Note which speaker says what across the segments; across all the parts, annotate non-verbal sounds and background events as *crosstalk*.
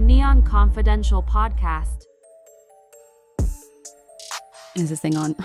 Speaker 1: the Neon Confidential podcast.
Speaker 2: Is this thing on? *laughs*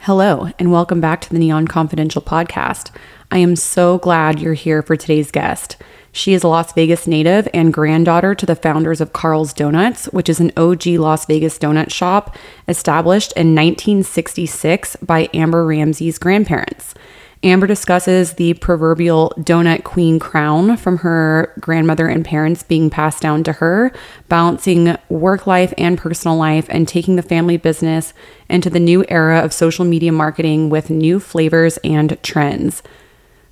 Speaker 2: Hello, and welcome back to the Neon Confidential podcast. I am so glad you're here for today's guest. She is a Las Vegas native and granddaughter to the founders of Carl's Donuts, which is an OG Las Vegas donut shop established in 1966 by Amber Ramsay's grandparents. Amber discusses the proverbial donut queen crown from her grandmother and parents being passed down to her, balancing work life and personal life, and taking the family business into the new era of social media marketing with new flavors and trends.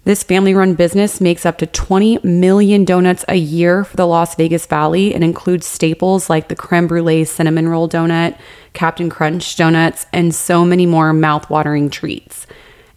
Speaker 2: This family run business makes up to 20 million donuts a year for the Las Vegas Valley and includes staples like the creme brulee cinnamon roll donut, Captain Crunch donuts, and so many more mouth-watering treats.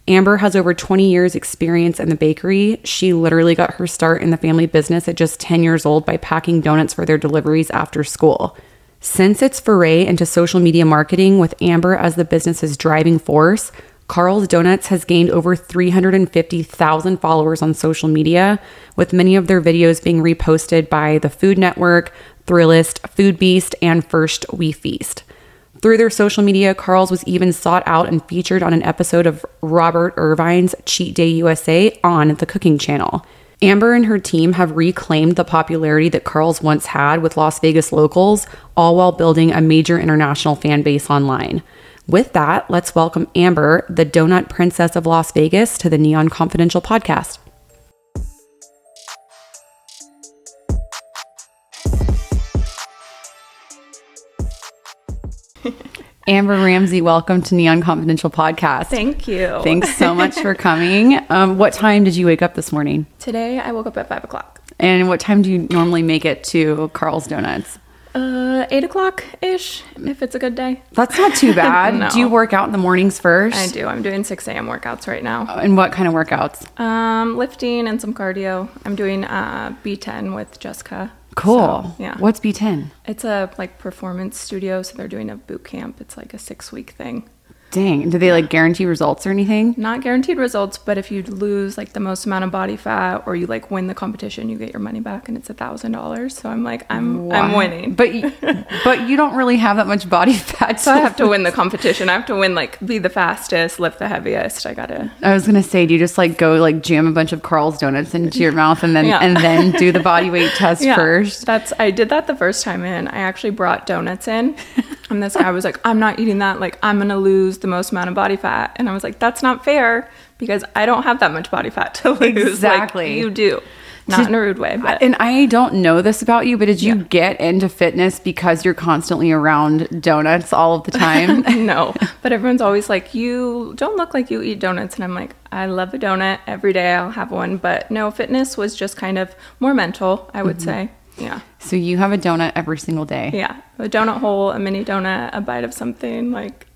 Speaker 2: Amber has over 20 years experience in the bakery. She literally got her start in the family business at just 10 years old by packing donuts for their deliveries after school. Since its foray into social media marketing with Amber as the business's driving force, Carl's Donuts has gained over 350,000 followers on social media, with many of their videos being reposted by the Food Network, Thrillist, Food Beast, and First We Feast. Through their social media, Carl's was even sought out and featured on an episode of Robert Irvine's Cheat Day USA on the Cooking Channel. Amber and her team have reclaimed the popularity that Carl's once had with Las Vegas locals, all while building a major international fan base online. With that, let's welcome Amber, the donut princess of Las Vegas, to the Neon Confidential podcast. Amber Ramsay, welcome to Neon Confidential podcast.
Speaker 3: Thank you.
Speaker 2: Thanks so much for coming. Um, what time did you wake up this morning?
Speaker 3: Today I woke up at five o'clock.
Speaker 2: And what time do you normally make it to Carl's Donuts?
Speaker 3: Uh, eight o'clock ish, if it's a good day.
Speaker 2: That's not too bad. *laughs*
Speaker 3: No.
Speaker 2: Do you work out in the mornings first?
Speaker 3: I do. I'm doing six a.m. workouts right now.
Speaker 2: And what kind of workouts?
Speaker 3: Um, lifting and some cardio. I'm doing uh B10 with Jessica.
Speaker 2: Cool.
Speaker 3: So, yeah.
Speaker 2: What's B10?
Speaker 3: It's a like performance studio, so they're doing a boot camp. It's like a six week thing.
Speaker 2: Dang. Do they like guarantee results or anything?
Speaker 3: Not guaranteed results, but if you lose like the most amount of body fat or you like win the competition, you get your money back, and it's a thousand dollars. So I'm like, I'm I'm winning.
Speaker 2: But you, *laughs* but you don't really have that much body fat.
Speaker 3: So I have to *laughs* win the competition. I have to win like be the fastest, lift the heaviest. I gotta
Speaker 2: I was gonna say, do you just like go like jam a bunch of Carl's donuts into your mouth and then
Speaker 3: Yeah.
Speaker 2: and then do the body weight *laughs* test first?
Speaker 3: That's I did that the first time in. I actually brought donuts in, and this guy was like, "I'm not eating that. Like, I'm gonna lose the most amount of body fat." And I was like, "That's not fair because I don't have that much body fat to *laughs* lose.
Speaker 2: Exactly.
Speaker 3: Like, you do, not in a rude way, but
Speaker 2: And I don't know this about you, but did you
Speaker 3: Yeah.
Speaker 2: get into fitness because you're constantly around donuts all of the time? *laughs*
Speaker 3: no. But everyone's always like, "You don't look like you eat donuts," and I'm like, "I love a donut every day. I'll have one." But no, fitness was just kind of more mental, I
Speaker 2: Mm-hmm.
Speaker 3: would say. Yeah.
Speaker 2: so you have a donut every single day.
Speaker 3: Yeah, a donut hole, a mini donut, a bite of something like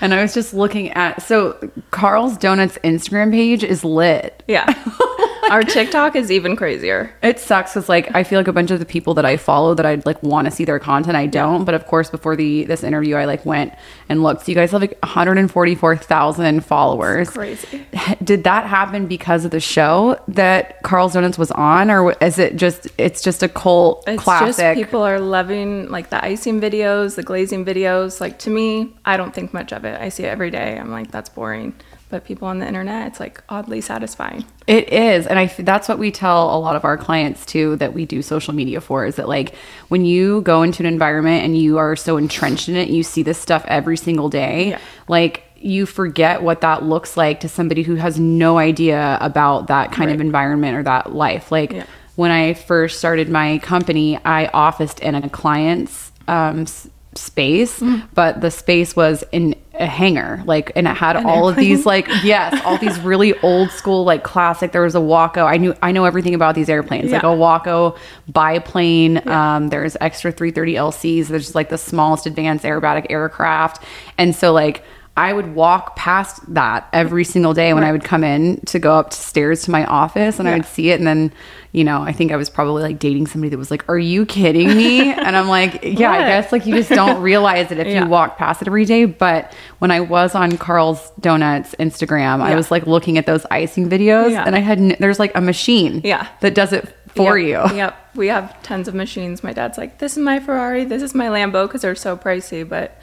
Speaker 2: And I was just looking at so Carl's Donuts Instagram page is lit.
Speaker 3: Yeah. *laughs* Our TikTok is even crazier.
Speaker 2: It sucks because like I feel like a bunch of the people that I follow that I'd like want to see their content, I don't. But of course, before the this interview, I like went and looked. So you guys have like 144,000 followers.
Speaker 3: Crazy. *laughs*
Speaker 2: Did that happen because of the show that Carl's Donuts was on, or is it just it's just a cult
Speaker 3: It's
Speaker 2: classic?
Speaker 3: just people are loving like the icing videos, the glazing videos. Like to me, I don't think much of it. I see it every day. I'm like, that's boring. But people on the internet, it's like oddly satisfying.
Speaker 2: It is, and I that's what we tell a lot of our clients too that we do social media for is that like when you go into an environment and you are so entrenched in it, you see this stuff every single day.
Speaker 3: Yeah.
Speaker 2: Like you forget what that looks like to somebody who has no idea about that kind of environment or that life. Like
Speaker 3: Yeah.
Speaker 2: when I first started my company, I officed in a client's um, s- space,
Speaker 3: Mm-hmm.
Speaker 2: but the space was in a hangar, like, and it had all of these, like, yes, all these *laughs* really old school, like, classic. There was a Waco. I knew, I know everything about these airplanes, like a Waco biplane. Um, there's extra 330 LCs. There's like the smallest advanced aerobatic aircraft, and so like. I would walk past that every single day when I would come in to go upstairs to my office and I would see it. And then, you know, I think I was probably like dating somebody that was like, Are you kidding me? and I'm like, *laughs* Yeah, I guess like you just don't *laughs* realize it if
Speaker 3: Yeah.
Speaker 2: you walk past it every day. But when I was on Carl's Donuts Instagram, I was like looking at those icing videos
Speaker 3: Yeah.
Speaker 2: and I had, n- there's like a machine
Speaker 3: Yeah.
Speaker 2: that does it for
Speaker 3: Yep,
Speaker 2: you.
Speaker 3: Yep. We have tons of machines. My dad's like, this is my Ferrari, this is my Lambo because they're so pricey, but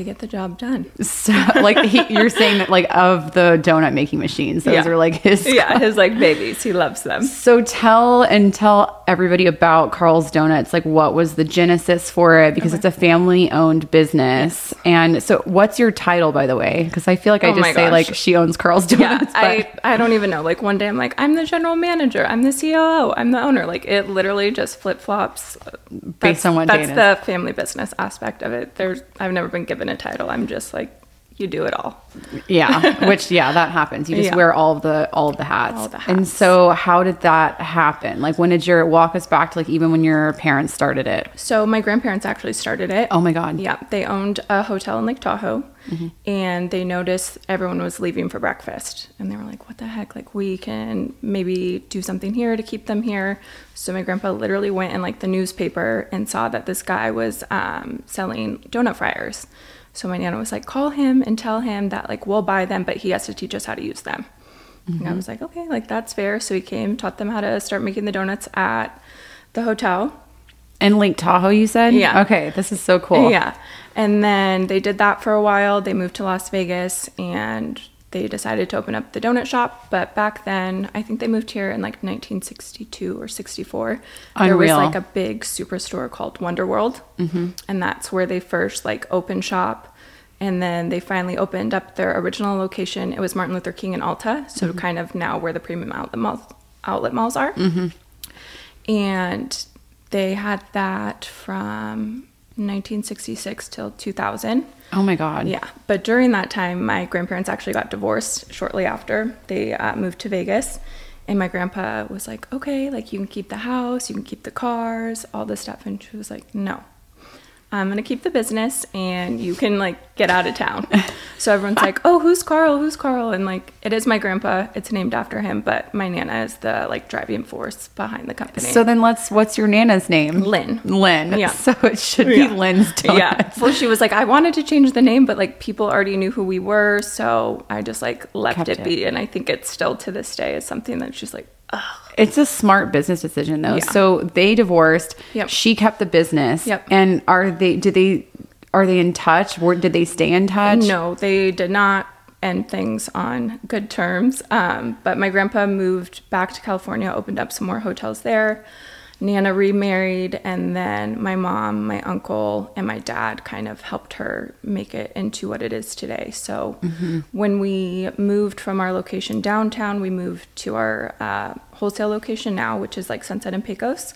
Speaker 3: they get the job done. *laughs*
Speaker 2: So, like he, you're saying that like of the donut making machines, those
Speaker 3: Yeah.
Speaker 2: are like his.
Speaker 3: Yeah, *laughs* his like babies. He loves them.
Speaker 2: So tell and tell everybody about Carl's Donuts. Like, what was the genesis for it? Because it's a family-owned business. And so, what's your title, by the way? Because I feel like I
Speaker 3: Oh
Speaker 2: just say like she owns Carl's
Speaker 3: Yeah,
Speaker 2: Donuts.
Speaker 3: I,
Speaker 2: but
Speaker 3: I don't even know. Like one day I'm like, I'm the general manager, I'm the COO, I'm the owner. Like it literally just flip flops uh,
Speaker 2: Based on what
Speaker 3: That's the family business aspect of it. There's I've never been given a title. I'm just like, you do it all.
Speaker 2: yeah, *laughs* which yeah, that happens. You just
Speaker 3: Yeah.
Speaker 2: wear all of the all of the hats.
Speaker 3: All the
Speaker 2: And so, how did that happen? Like, when did your walk us back to like even when your parents started it?
Speaker 3: So my grandparents actually started it.
Speaker 2: Oh my god.
Speaker 3: Yeah, they owned a hotel in Lake Tahoe
Speaker 2: Mm-hmm.
Speaker 3: and they noticed everyone was leaving for breakfast. And they were like, what the heck? Like, we can maybe do something here to keep them here. So my grandpa literally went in like the newspaper and saw that this guy was um, selling donut fryers. So my nana was like, call him and tell him that like we'll buy them, but he has to teach us how to use them. And I was like, okay, like that's fair. So he came, taught them how to start making the donuts at the hotel.
Speaker 2: And Lake Tahoe, you said?
Speaker 3: Yeah.
Speaker 2: Okay, this is so cool.
Speaker 3: Yeah. And then they did that for a while. They moved to Las Vegas and they decided to open up the donut shop. But back then, I think they moved here in like 1962 or 64. Unreal. There was like a big superstore called Wonder World. Mm-hmm. And that's where they first like opened shop. And then they finally opened up their original location. It was Martin Luther King and Alta. So kind of now where the premium outlet malls, outlet malls are and they had that from 1966 till 2000
Speaker 2: Oh my god.
Speaker 3: yeah but during that time my grandparents actually got divorced shortly after they uh, moved to vegas and my grandpa was like okay like you can keep the house you can keep the cars all this stuff and she was like no i'm gonna keep the business and you can like get out of town *laughs* so everyone's like oh who's carl who's carl and like it is my grandpa it's named after him but my nana is the like driving force behind the company
Speaker 2: So then let's what's your nana's name?
Speaker 3: Lynn.
Speaker 2: Lynn.
Speaker 3: Yeah. *laughs*
Speaker 2: So it should be
Speaker 3: Yeah.
Speaker 2: Lynn's Donuts.
Speaker 3: Yeah. Well, she was like, I wanted to change the name, but like people already knew who we were, so I just like left
Speaker 2: Kept
Speaker 3: it,
Speaker 2: it.
Speaker 3: be. And I think it's still to this day is something that she's like, Ugh.
Speaker 2: It's a smart business decision though.
Speaker 3: Yeah.
Speaker 2: So they divorced.
Speaker 3: Yep.
Speaker 2: She kept the business.
Speaker 3: Yep.
Speaker 2: And are they did they are they in touch? Were, did they stay in touch?
Speaker 3: no, they did not end things on good terms. Um, but my grandpa moved back to California, opened up some more hotels there. Nana remarried, and then my mom, my uncle, and my dad kind of helped her make it into what it is today. So when we moved from our location downtown, we moved to our uh, wholesale location now, which is like Sunset and Pecos.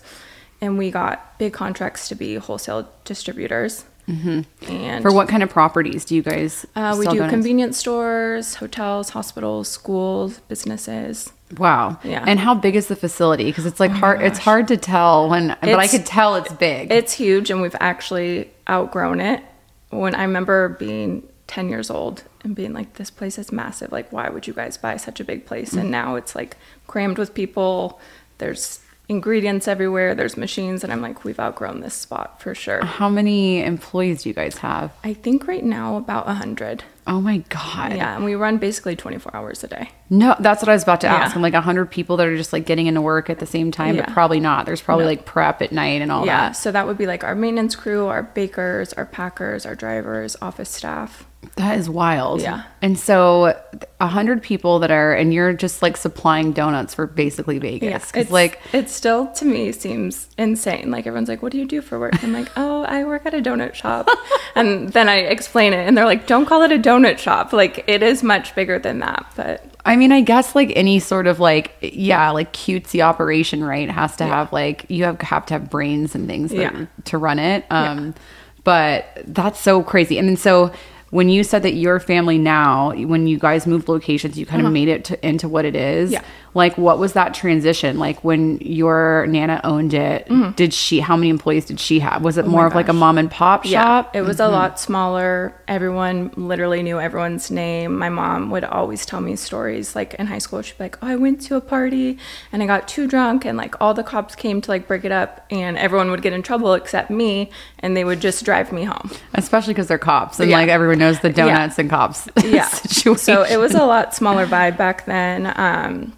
Speaker 3: And we got big contracts to be wholesale distributors. Mm-hmm. And
Speaker 2: For what kind of properties do you guys
Speaker 3: uh, we do
Speaker 2: donuts?
Speaker 3: convenience stores, hotels, hospitals, schools, businesses.
Speaker 2: Wow.
Speaker 3: Yeah. Oh
Speaker 2: And how big is the facility? Because it's like hard. It's hard to tell when, but I could tell it's big.
Speaker 3: It's huge, and we've actually outgrown it. When I remember being 10 years old and being like, this place is massive. Like, why would you guys buy such a big place?
Speaker 2: Mm.
Speaker 3: And now it's like crammed with people. There's ingredients everywhere, there's machines, and I'm like, we've outgrown this spot for sure.
Speaker 2: how many employees do you guys have?
Speaker 3: I think right now about a 100.
Speaker 2: Oh my god.
Speaker 3: Yeah, and we run basically 24 hours a day.
Speaker 2: No, that's what I was about to ask.
Speaker 3: Yeah.
Speaker 2: I'm like 100 people that are just like getting into work at the same time, but probably not. There's probably
Speaker 3: No.
Speaker 2: like prep at night and all
Speaker 3: yeah,
Speaker 2: that.
Speaker 3: so that would be like our maintenance crew, our bakers, our packers, our drivers, office staff.
Speaker 2: That is wild.
Speaker 3: Yeah.
Speaker 2: And so a hundred people that are, and you're just like supplying donuts for basically Vegas. 'Cause,
Speaker 3: it's
Speaker 2: like,
Speaker 3: it still to me seems insane. Like everyone's like, "What do you do for work?" I'm like, "Oh, I work at a donut shop," *laughs* and then I explain it, and they're like, "Don't call it a donut shop. Like it is much bigger than that." But
Speaker 2: I mean, I guess like any sort of like, yeah, like cutesy operation, right? Has to have like, you have, have to have brains and things that,
Speaker 3: Yeah.
Speaker 2: to run it. Um, but that's so crazy. And then so when you said that your family now, when you guys moved locations, you kind of made it to, into what it is.
Speaker 3: Uh-huh. Yeah.
Speaker 2: Like, what was that transition? Like, when your Nana owned it, did she, how many employees did she have? Was it more of like a mom and pop shop?
Speaker 3: Yeah, it was a lot smaller. Everyone literally knew everyone's name. My mom would always tell me stories. Like in high school, she'd be like, "Oh, I went to a party and I got too drunk, and like all the cops came to like break it up, and everyone would get in trouble except me, and they would just drive me home."
Speaker 2: Especially because they're cops and
Speaker 3: Yeah.
Speaker 2: like everyone knows the donuts and cops
Speaker 3: Yeah. *laughs*
Speaker 2: situation.
Speaker 3: So it was a lot smaller vibe back then. Um,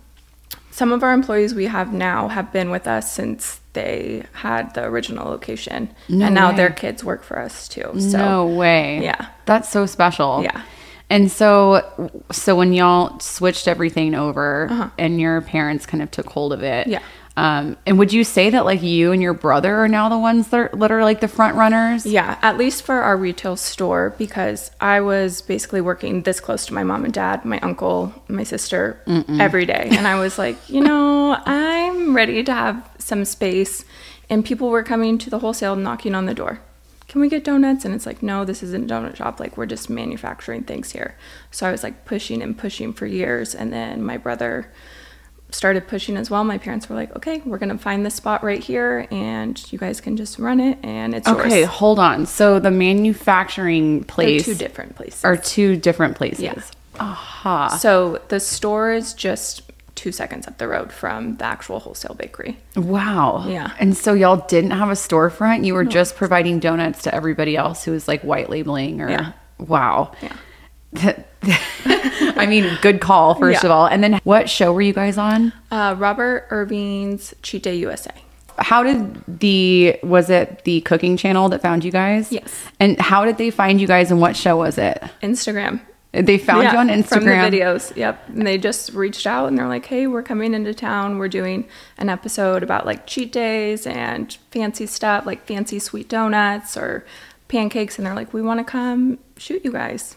Speaker 3: some of our employees we have now have been with us since they had the original location,
Speaker 2: No
Speaker 3: and now
Speaker 2: way.
Speaker 3: their kids work for us too. So
Speaker 2: no way.
Speaker 3: yeah.
Speaker 2: That's so special.
Speaker 3: Yeah.
Speaker 2: And so, so when y'all switched everything over and your parents kind of took hold of it.
Speaker 3: Uh-huh. Yeah.
Speaker 2: Um, and would you say that like you and your brother are now the ones that are, that are like the front runners?
Speaker 3: Yeah, at least for our retail store because I was basically working this close to my mom and dad, my uncle, my sister every day. And I was like, you know, I'm ready to have some space. And people were coming to the wholesale knocking on the door. Can we get donuts? And it's like, no, this isn't a donut shop. Like, we're just manufacturing things here. So I was like pushing and pushing for years. And then my brother started pushing as well. My parents were like, okay, we're to find this spot right here and you guys can just run it and it's
Speaker 2: Okay,
Speaker 3: yours.
Speaker 2: hold on. So the manufacturing
Speaker 3: They're
Speaker 2: place
Speaker 3: two different places.
Speaker 2: are two different places.
Speaker 3: Yeah.
Speaker 2: Aha.
Speaker 3: So the store is just two seconds up the road from the actual wholesale bakery.
Speaker 2: Wow.
Speaker 3: Yeah.
Speaker 2: And so y'all didn't have a storefront. You were just providing donuts to everybody else who was like white labeling or
Speaker 3: Yeah.
Speaker 2: wow.
Speaker 3: Yeah.
Speaker 2: I mean, good call first
Speaker 3: Yeah.
Speaker 2: of all. And then what show were you guys on?
Speaker 3: Uh, Robert Irvine's Cheat Day USA.
Speaker 2: How did the was it the cooking channel that found you guys?
Speaker 3: Yes.
Speaker 2: And how did they find you guys and what show was it?
Speaker 3: Instagram.
Speaker 2: They found you on Instagram.
Speaker 3: From the videos. Yep. And they just reached out and they're like, hey, we're coming into town. We're doing an episode about like cheat days and fancy stuff, like fancy sweet donuts or pancakes. And they're like, we want to come shoot you guys.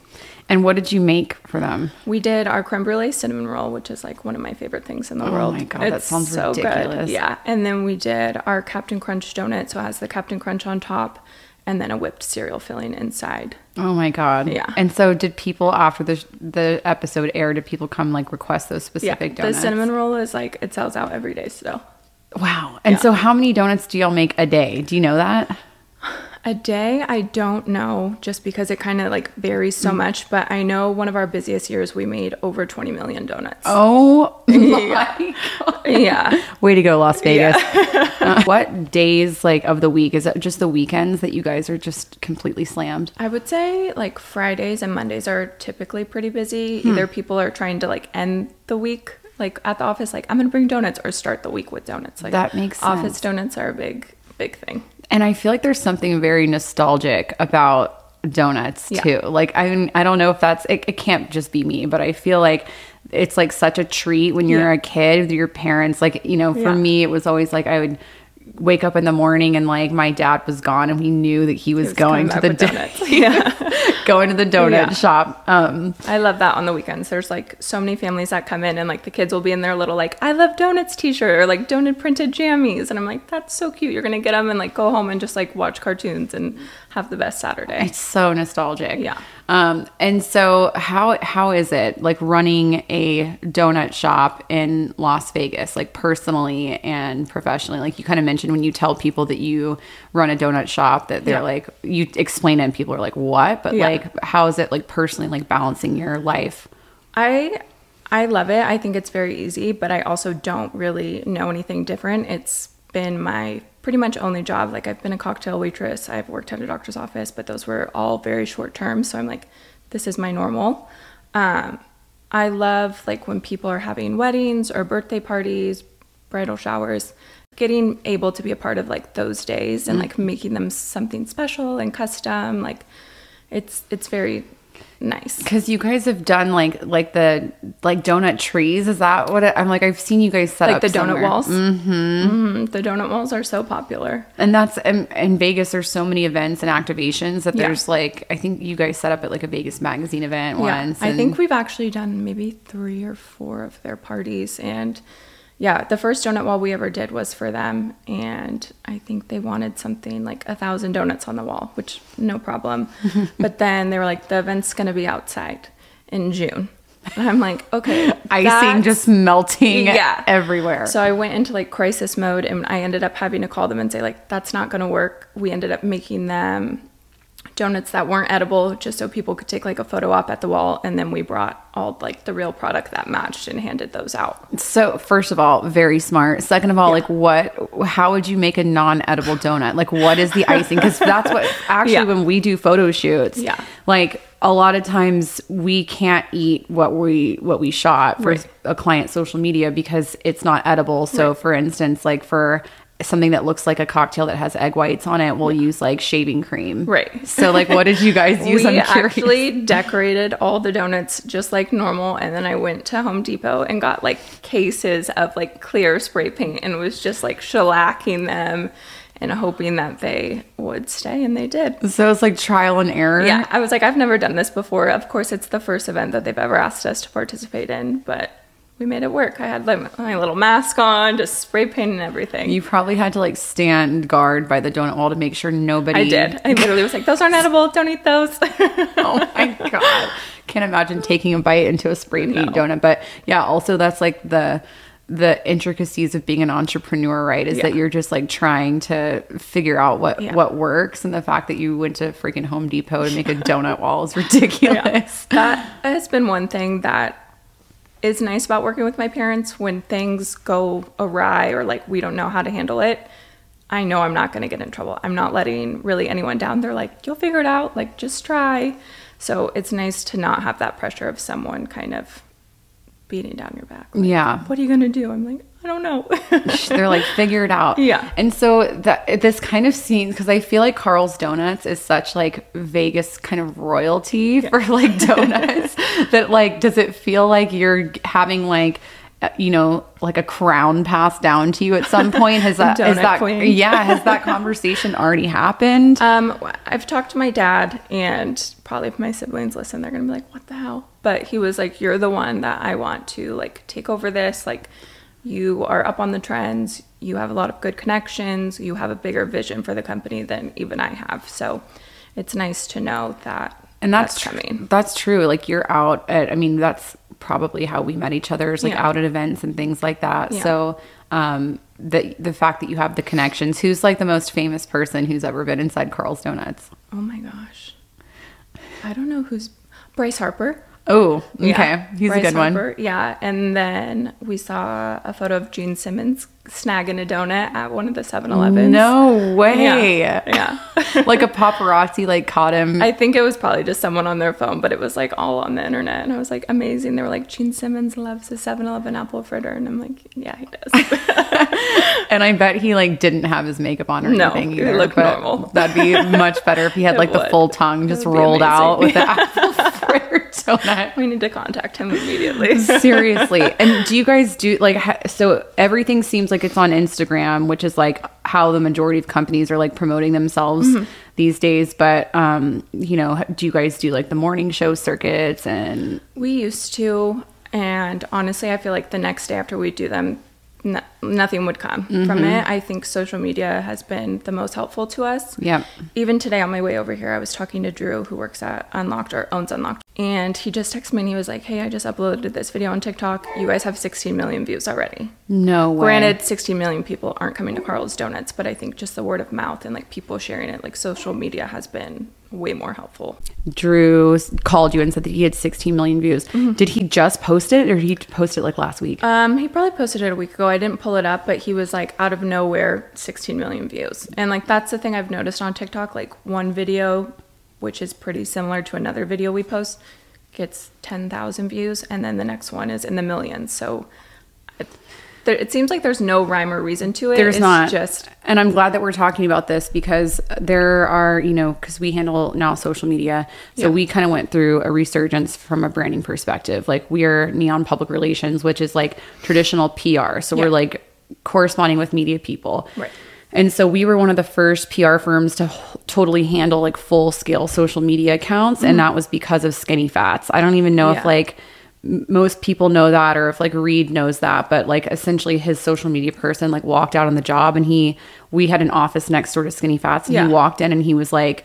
Speaker 2: And what did you make for them?
Speaker 3: We did our creme brulee cinnamon roll, which is like one of my favorite things in the
Speaker 2: Oh
Speaker 3: world.
Speaker 2: Oh my God, that
Speaker 3: It's
Speaker 2: sounds ridiculous.
Speaker 3: Good. Yeah, and then we did our Captain Crunch donut, so it has the Captain Crunch on top, and then a whipped cereal filling inside.
Speaker 2: Oh my god.
Speaker 3: Yeah.
Speaker 2: And so did people after the the episode aired did people come like request those specific donuts?
Speaker 3: Yeah,
Speaker 2: specific
Speaker 3: the cinnamon roll is like it sells out every day still.
Speaker 2: Wow. And
Speaker 3: Yeah.
Speaker 2: so how many donuts do y'all make a day? Do you know that?
Speaker 3: A day, I don't know, just because it kind of like varies
Speaker 2: Mm.
Speaker 3: so much. But I know one of our busiest years, we made over 20 million donuts.
Speaker 2: Oh *laughs* my
Speaker 3: Yeah.
Speaker 2: god.
Speaker 3: Yeah.
Speaker 2: Way to go, Las Vegas. *laughs* Uh, what days like of the week? Is it just the weekends that you guys are just completely slammed?
Speaker 3: I would say like Fridays and Mondays are typically pretty busy.
Speaker 2: Hmm.
Speaker 3: Either people are trying to like end the week like at the office, like I'm gonna bring donuts, or start the week with donuts. Like
Speaker 2: That makes
Speaker 3: office donuts are a big, big thing.
Speaker 2: And I feel like there's something very nostalgic about donuts
Speaker 3: Yeah.
Speaker 2: too. Like I I don't know if that's it, it can't just be me, but I feel like it's like such a treat when you're
Speaker 3: Yeah.
Speaker 2: a kid with your parents. Like, you know, for
Speaker 3: Yeah.
Speaker 2: me it was always like I would wake up in the morning and like my dad was gone and we knew that he was,
Speaker 3: was *laughs*
Speaker 2: going to the
Speaker 3: back with
Speaker 2: do-
Speaker 3: donuts. *laughs*
Speaker 2: going to the donut
Speaker 3: Yeah.
Speaker 2: shop. Um
Speaker 3: I love that on the weekends. There's like so many families that come in and like the kids will be in their little like I love donuts t-shirt or like donut printed jammies and I'm like that's so cute. You're going to get them and like go home and just like watch cartoons and have the best Saturday.
Speaker 2: It's so nostalgic.
Speaker 3: Yeah.
Speaker 2: Um, and so how how is it like running a donut shop in Las Vegas, like personally and professionally? Like you kind of mentioned when you tell people that you run a donut shop that they're
Speaker 3: Yeah.
Speaker 2: like you explain it and people are like, What? But
Speaker 3: Yeah.
Speaker 2: like how is it like personally like balancing your life?
Speaker 3: I I love it. I think it's very easy, but I also don't really know anything different. It's been my pretty much only job. Like I've been a cocktail waitress, I've worked at a doctor's office, but those were all very short term. So I'm like, this is my normal. Um, I love like when people are having weddings or birthday parties, bridal showers, getting able to be a part of like those days and like making them something special and custom. Like it's it's very nice.
Speaker 2: Because you guys have done like like the like donut trees. Is that what it, I'm like? I've seen you guys set
Speaker 3: like
Speaker 2: up
Speaker 3: the donut
Speaker 2: somewhere.
Speaker 3: walls. Mm-hmm. Mm-hmm. The donut walls are so popular.
Speaker 2: And that's in, in Vegas. There's so many events and activations that
Speaker 3: Yeah.
Speaker 2: there's like I think you guys set up at like a Vegas magazine event
Speaker 3: Yeah,
Speaker 2: once.
Speaker 3: I think we've actually done maybe three or four of their parties, and yeah, the first donut wall we ever did was for them, and I think they wanted something like a thousand donuts on the wall, which no problem. *laughs* but then they were like, the event's gonna be outside in June. And I'm like, okay, *laughs*
Speaker 2: Icing just melting
Speaker 3: Yeah.
Speaker 2: everywhere.
Speaker 3: So I went into like crisis mode and I ended up having to call them and say, like, that's not going to work. We ended up making them donuts that weren't edible just so people could take like a photo op at the wall. And then we brought all like the real product that matched and handed those out.
Speaker 2: So, first of all, very smart. Second of all, like what how would you make a non-edible donut? Like what is the icing? Cuz that's what *laughs* actually
Speaker 3: Yeah.
Speaker 2: when we do photo shoots,
Speaker 3: Yeah.
Speaker 2: like a lot of times we can't eat what we what we shot for
Speaker 3: Right.
Speaker 2: a client's social media because it's not edible. So,
Speaker 3: Right.
Speaker 2: for instance, like for something that looks like a cocktail that has egg whites on it, we'll use like shaving cream.
Speaker 3: Right.
Speaker 2: So, like what did you guys *laughs* use?
Speaker 3: we actually decorated all the donuts just like normal. And then I went to Home Depot and got like cases of like clear spray paint and was just like shellacking them and hoping that they would stay. And they did.
Speaker 2: so it's like trial and error.
Speaker 3: Yeah, I was like, I've never done this before. Of course, it's the first event that they've ever asked us to participate in, but we made it work. I had like my little mask on, just spray paint and everything.
Speaker 2: You probably had to like stand guard by the donut wall to make sure nobody
Speaker 3: I did. I literally was like, those aren't edible. Don't eat those. *laughs*
Speaker 2: oh my god can't imagine taking a bite into a spray paint
Speaker 3: No.
Speaker 2: donut but yeah also that's like the the intricacies of being an entrepreneur right is that you're just like trying to figure out what
Speaker 3: Yeah.
Speaker 2: what works and the fact that you went to freaking home depot to make a donut wall is *laughs* ridiculous
Speaker 3: that has been one thing that is nice about working with my parents when things go awry or like we don't know how to handle it. I know I'm not going to get in trouble. I'm not letting really anyone down. They're like, you'll figure it out. Like, just try. So it's nice to not have that pressure of someone kind of beating down your back. Like,
Speaker 2: yeah
Speaker 3: What are you going to do? I'm like, I don't know.
Speaker 2: they're like *laughs* figure it out
Speaker 3: Yeah.
Speaker 2: and so that this kind of scene, because i feel like carl's donuts is such like vegas kind of royalty for like *laughs* donuts that like does it feel like you're having like uh, you know like a crown passed down to you at some *laughs* point has that is that
Speaker 3: queen.
Speaker 2: yeah has that conversation already happened
Speaker 3: Um, I've talked to my dad, and probably if my siblings listen, they're gonna be like, "What the hell?" But he was like, "You're the one that I want to like take over this. Like, you are up on the trends. You have a lot of good connections. You have a bigger vision for the company than even I have. So, it's nice to know that
Speaker 2: and that's,
Speaker 3: that's
Speaker 2: tr-
Speaker 3: coming.
Speaker 2: that's true like you're out at i mean that's probably how we met each other is like
Speaker 3: Yeah.
Speaker 2: out at events and things like that
Speaker 3: Yeah.
Speaker 2: so um the the fact that you have the connections who's like the most famous person who's ever been inside carl's donuts
Speaker 3: Oh my gosh, I don't know who's Bryce Harper.
Speaker 2: Oh okay
Speaker 3: Yeah,
Speaker 2: he's
Speaker 3: Bryce
Speaker 2: a good one
Speaker 3: Yeah, and then we saw a photo of Gene Simmons snagging a donut at one of the 7-Elevens.
Speaker 2: no way
Speaker 3: Yeah, yeah. *laughs*
Speaker 2: like a paparazzi like caught him
Speaker 3: I think it was probably just someone on their phone, but it was like all on the internet, and I was like, amazing. They were like, Gene Simmons loves a 7-Eleven apple fritter, and I'm like, yeah, he does. *laughs*
Speaker 2: and i bet he like didn't have his makeup on or
Speaker 3: No,
Speaker 2: anything
Speaker 3: he looked normal.
Speaker 2: that'd be much better if he had *laughs*
Speaker 3: It
Speaker 2: like the full tongue just rolled out with
Speaker 3: amazing.
Speaker 2: the apple
Speaker 3: we need to contact him immediately. *laughs*
Speaker 2: Seriously. *laughs* And do you guys do like ha- so everything seems like it's on Instagram, which is like how the majority of companies are like promoting themselves
Speaker 3: Mm-hmm.
Speaker 2: these days, but um you know, do you guys do like the morning show circuits and
Speaker 3: We used to, and honestly, I feel like the next day after we do them, no, nothing would come from mm-hmm. it. I think social media has been the most helpful to us.
Speaker 2: Yeah.
Speaker 3: Even today on my way over here, I was talking to Drew, who works at Unlocked or owns Unlocked, and he just texted me and he was like, "Hey, I just uploaded this video on TikTok. You guys have 16 million views already."
Speaker 2: no way.
Speaker 3: Granted, 16 million people aren't coming to Carl's Donuts, but I think just the word of mouth and like people sharing it, like social media has been way more helpful.
Speaker 2: Drew called you and said that he had 16 million views.
Speaker 3: Mm-hmm.
Speaker 2: Did he just post it or did he post it like last week?
Speaker 3: Um, he probably posted it a week ago. I didn't pull it up, but he was like out of nowhere, 16 million views. And like that's the thing I've noticed on TikTok. Like one video, which is pretty similar to another video we post, gets 10,000 views, and then the next one is in the millions. So there, it seems like there's no rhyme or reason to it.
Speaker 2: There's
Speaker 3: it's
Speaker 2: not.
Speaker 3: just
Speaker 2: and I'm glad that we're talking about this because there are, you know, because we handle now social media. So
Speaker 3: Yeah.
Speaker 2: we kind of went through a resurgence from a branding perspective. Like we are Neon Public Relations, which is like traditional PR. So
Speaker 3: Yeah.
Speaker 2: we're like corresponding with media people.
Speaker 3: Right.
Speaker 2: And so we were one of the first PR firms to h- totally handle like full scale social media accounts. And that was because of Skinny Fats. I don't even know if
Speaker 3: Mm-hmm.
Speaker 2: Like most people know that or if like Reed knows that, but like essentially his social media person like walked out on the job and he, we had an office next door to Skinny Fats and
Speaker 3: Yeah.
Speaker 2: he walked in and he was like,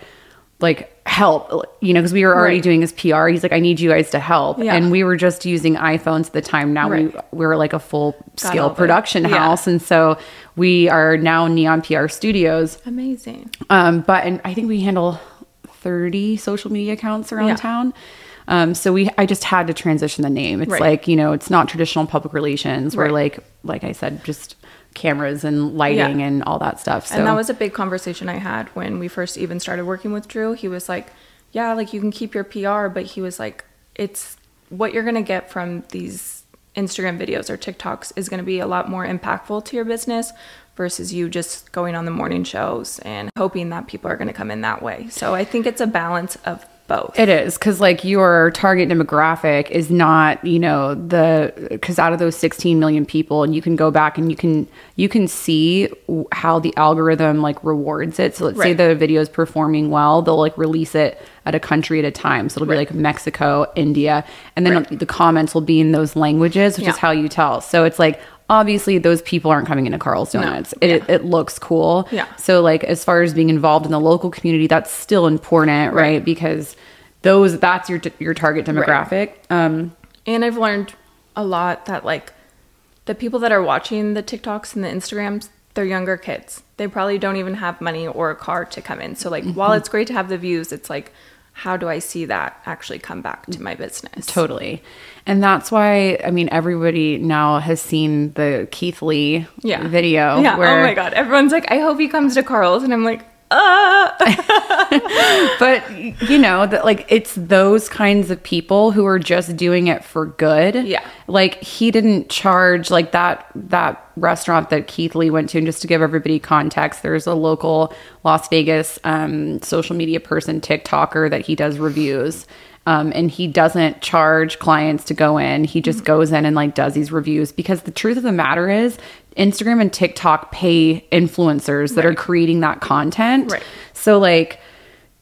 Speaker 2: like, help, you know, because we were already
Speaker 3: Right.
Speaker 2: doing his PR. He's like, I need you guys to help.
Speaker 3: Yeah.
Speaker 2: And we were just using iPhones at the time. Now we,
Speaker 3: Right.
Speaker 2: we were like a full scale production
Speaker 3: yeah.
Speaker 2: house. And so we are now Neon PR Studios.
Speaker 3: Amazing.
Speaker 2: Um, but and I think we handle 30 social media accounts around town. Um, so we, I just had to transition the name. It's
Speaker 3: Right.
Speaker 2: like, you know, it's not traditional public relations. We're
Speaker 3: Right.
Speaker 2: like, like I said, just cameras and lighting
Speaker 3: Yeah.
Speaker 2: and all that stuff. So
Speaker 3: And that was a big conversation I had when we first even started working with Drew. He was like, Yeah, like you can keep your PR, but he was like, It's what you're going to get from these Instagram videos or TikToks is going to be a lot more impactful to your business versus you just going on the morning shows and hoping that people are going to come in that way. So I think it's a balance of both.
Speaker 2: It is because like your target demographic is not you know the because out of those 16 million people and you can go back and you can you can see how the algorithm like rewards it. So let's say the video is performing well, they'll like release it at a country at a time. So it'll be like Mexico, India, and then
Speaker 3: Right.
Speaker 2: the comments will be in those languages, which is how you tell. So it's like obviously those people aren't coming into Carl's
Speaker 3: No.
Speaker 2: Donuts. It,
Speaker 3: Yeah.
Speaker 2: it looks cool.
Speaker 3: Yeah.
Speaker 2: So like as far as being involved in the local community, that's still important, right?
Speaker 3: Right.
Speaker 2: Because those that's your your target demographic. Um
Speaker 3: And I've learned a lot that like the people that are watching the TikToks and the Instagrams, they're younger kids. They probably don't even have money or a car to come in. So like while
Speaker 2: Mm-hmm.
Speaker 3: it's great to have the views, it's like how do I see that actually come back to my business?
Speaker 2: totally. And that's why I mean everybody now has seen the Keith Lee
Speaker 3: Yeah.
Speaker 2: video
Speaker 3: Yeah.
Speaker 2: Oh where
Speaker 3: oh my god. Everyone's like, I hope he comes to Carl's, and I'm like, uh *laughs*
Speaker 2: but you know that like it's those kinds of people who are just doing it for good.
Speaker 3: Yeah.
Speaker 2: like he didn't charge like that that restaurant that keith lee went to. And just to give everybody context there's a local las vegas um, social media person tiktoker that he does reviews. Um, and he doesn't charge clients to go in. He just goes in and like does these reviews. Because the truth of the matter is instagram and tiktok pay influencers that are creating that content
Speaker 3: Right.
Speaker 2: so like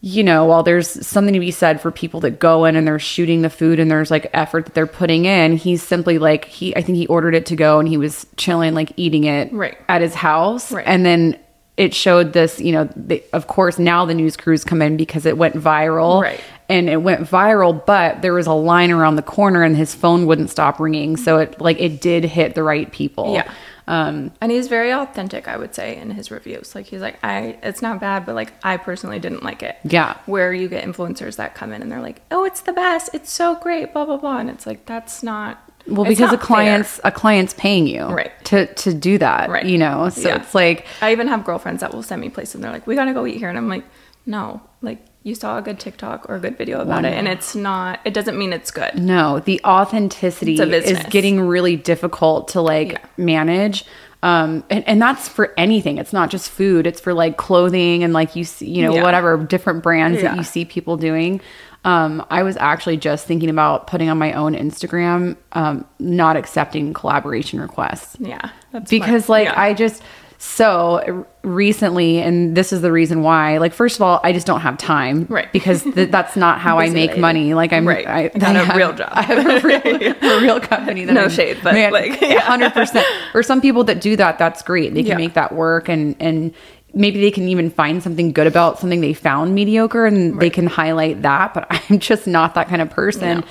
Speaker 2: you know, while there's something to be said for people that go in and they're shooting the food and there's like effort that they're putting in, he's simply like he I think he ordered it to go and he was chilling like eating it
Speaker 3: Right.
Speaker 2: at his house
Speaker 3: Right.
Speaker 2: and then it showed this, you know, they, of course now the news crews come in because it went viral.
Speaker 3: Right.
Speaker 2: And it went viral, but there was a line around the corner and his phone wouldn't stop ringing, so it like it did hit the right people.
Speaker 3: Yeah.
Speaker 2: Um
Speaker 3: And he's very authentic, I would say, in his reviews. Like he's like, I it's not bad, but like I personally didn't like it.
Speaker 2: Yeah.
Speaker 3: Where you get influencers that come in and they're like, Oh, it's the best, it's so great, blah blah blah. And it's like that's not
Speaker 2: well, because a
Speaker 3: not fair.
Speaker 2: client's a client's paying you
Speaker 3: Right.
Speaker 2: to to do that,
Speaker 3: Right.
Speaker 2: you know. So
Speaker 3: Yeah.
Speaker 2: it's like
Speaker 3: I even have girlfriends that will send me places and they're like, We gotta go eat here and I'm like, No, like you saw a good TikTok or a good video about it and it's not it doesn't mean it's good.
Speaker 2: No, the authenticity is getting really difficult to like
Speaker 3: Yeah.
Speaker 2: manage. Um, and, and that's for anything. It's not just food. It's for like clothing and like you see, you know,
Speaker 3: Yeah.
Speaker 2: whatever different brands that you see people doing. Um, I was actually just thinking about putting on my own Instagram, um, not accepting collaboration requests
Speaker 3: Yeah. That's
Speaker 2: because
Speaker 3: smart.
Speaker 2: like
Speaker 3: Yeah.
Speaker 2: I just so recently and this is the reason why like first of all I just don't have time
Speaker 3: Right.
Speaker 2: because th- that's not how I *laughs* make
Speaker 3: lady.
Speaker 2: money like I'm
Speaker 3: Right.
Speaker 2: I,
Speaker 3: I got a
Speaker 2: have-
Speaker 3: real job. *laughs*
Speaker 2: I have a real, *laughs* a real company that
Speaker 3: No
Speaker 2: I'm-
Speaker 3: shade, but, like, yeah.
Speaker 2: hundred percent or some people that do that that's great they can
Speaker 3: Yeah.
Speaker 2: make that work and and maybe they can even find something good about something they found mediocre and they can highlight that but I'm just not that kind of person
Speaker 3: No.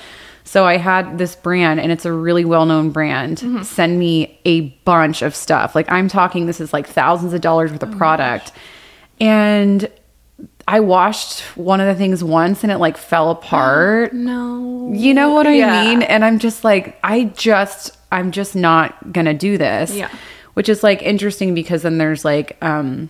Speaker 2: So I had this brand, and it's a really well known brand,
Speaker 3: Mm-hmm.
Speaker 2: send me a bunch of stuff. Like I'm talking, this is like thousands of dollars worth of
Speaker 3: Oh
Speaker 2: product. And I washed one of the things once and it like fell *gasps* apart.
Speaker 3: No.
Speaker 2: You know what I
Speaker 3: Yeah.
Speaker 2: mean? And I'm just like, I just, I'm just not gonna do this.
Speaker 3: Yeah.
Speaker 2: Which is like interesting because then there's like, um,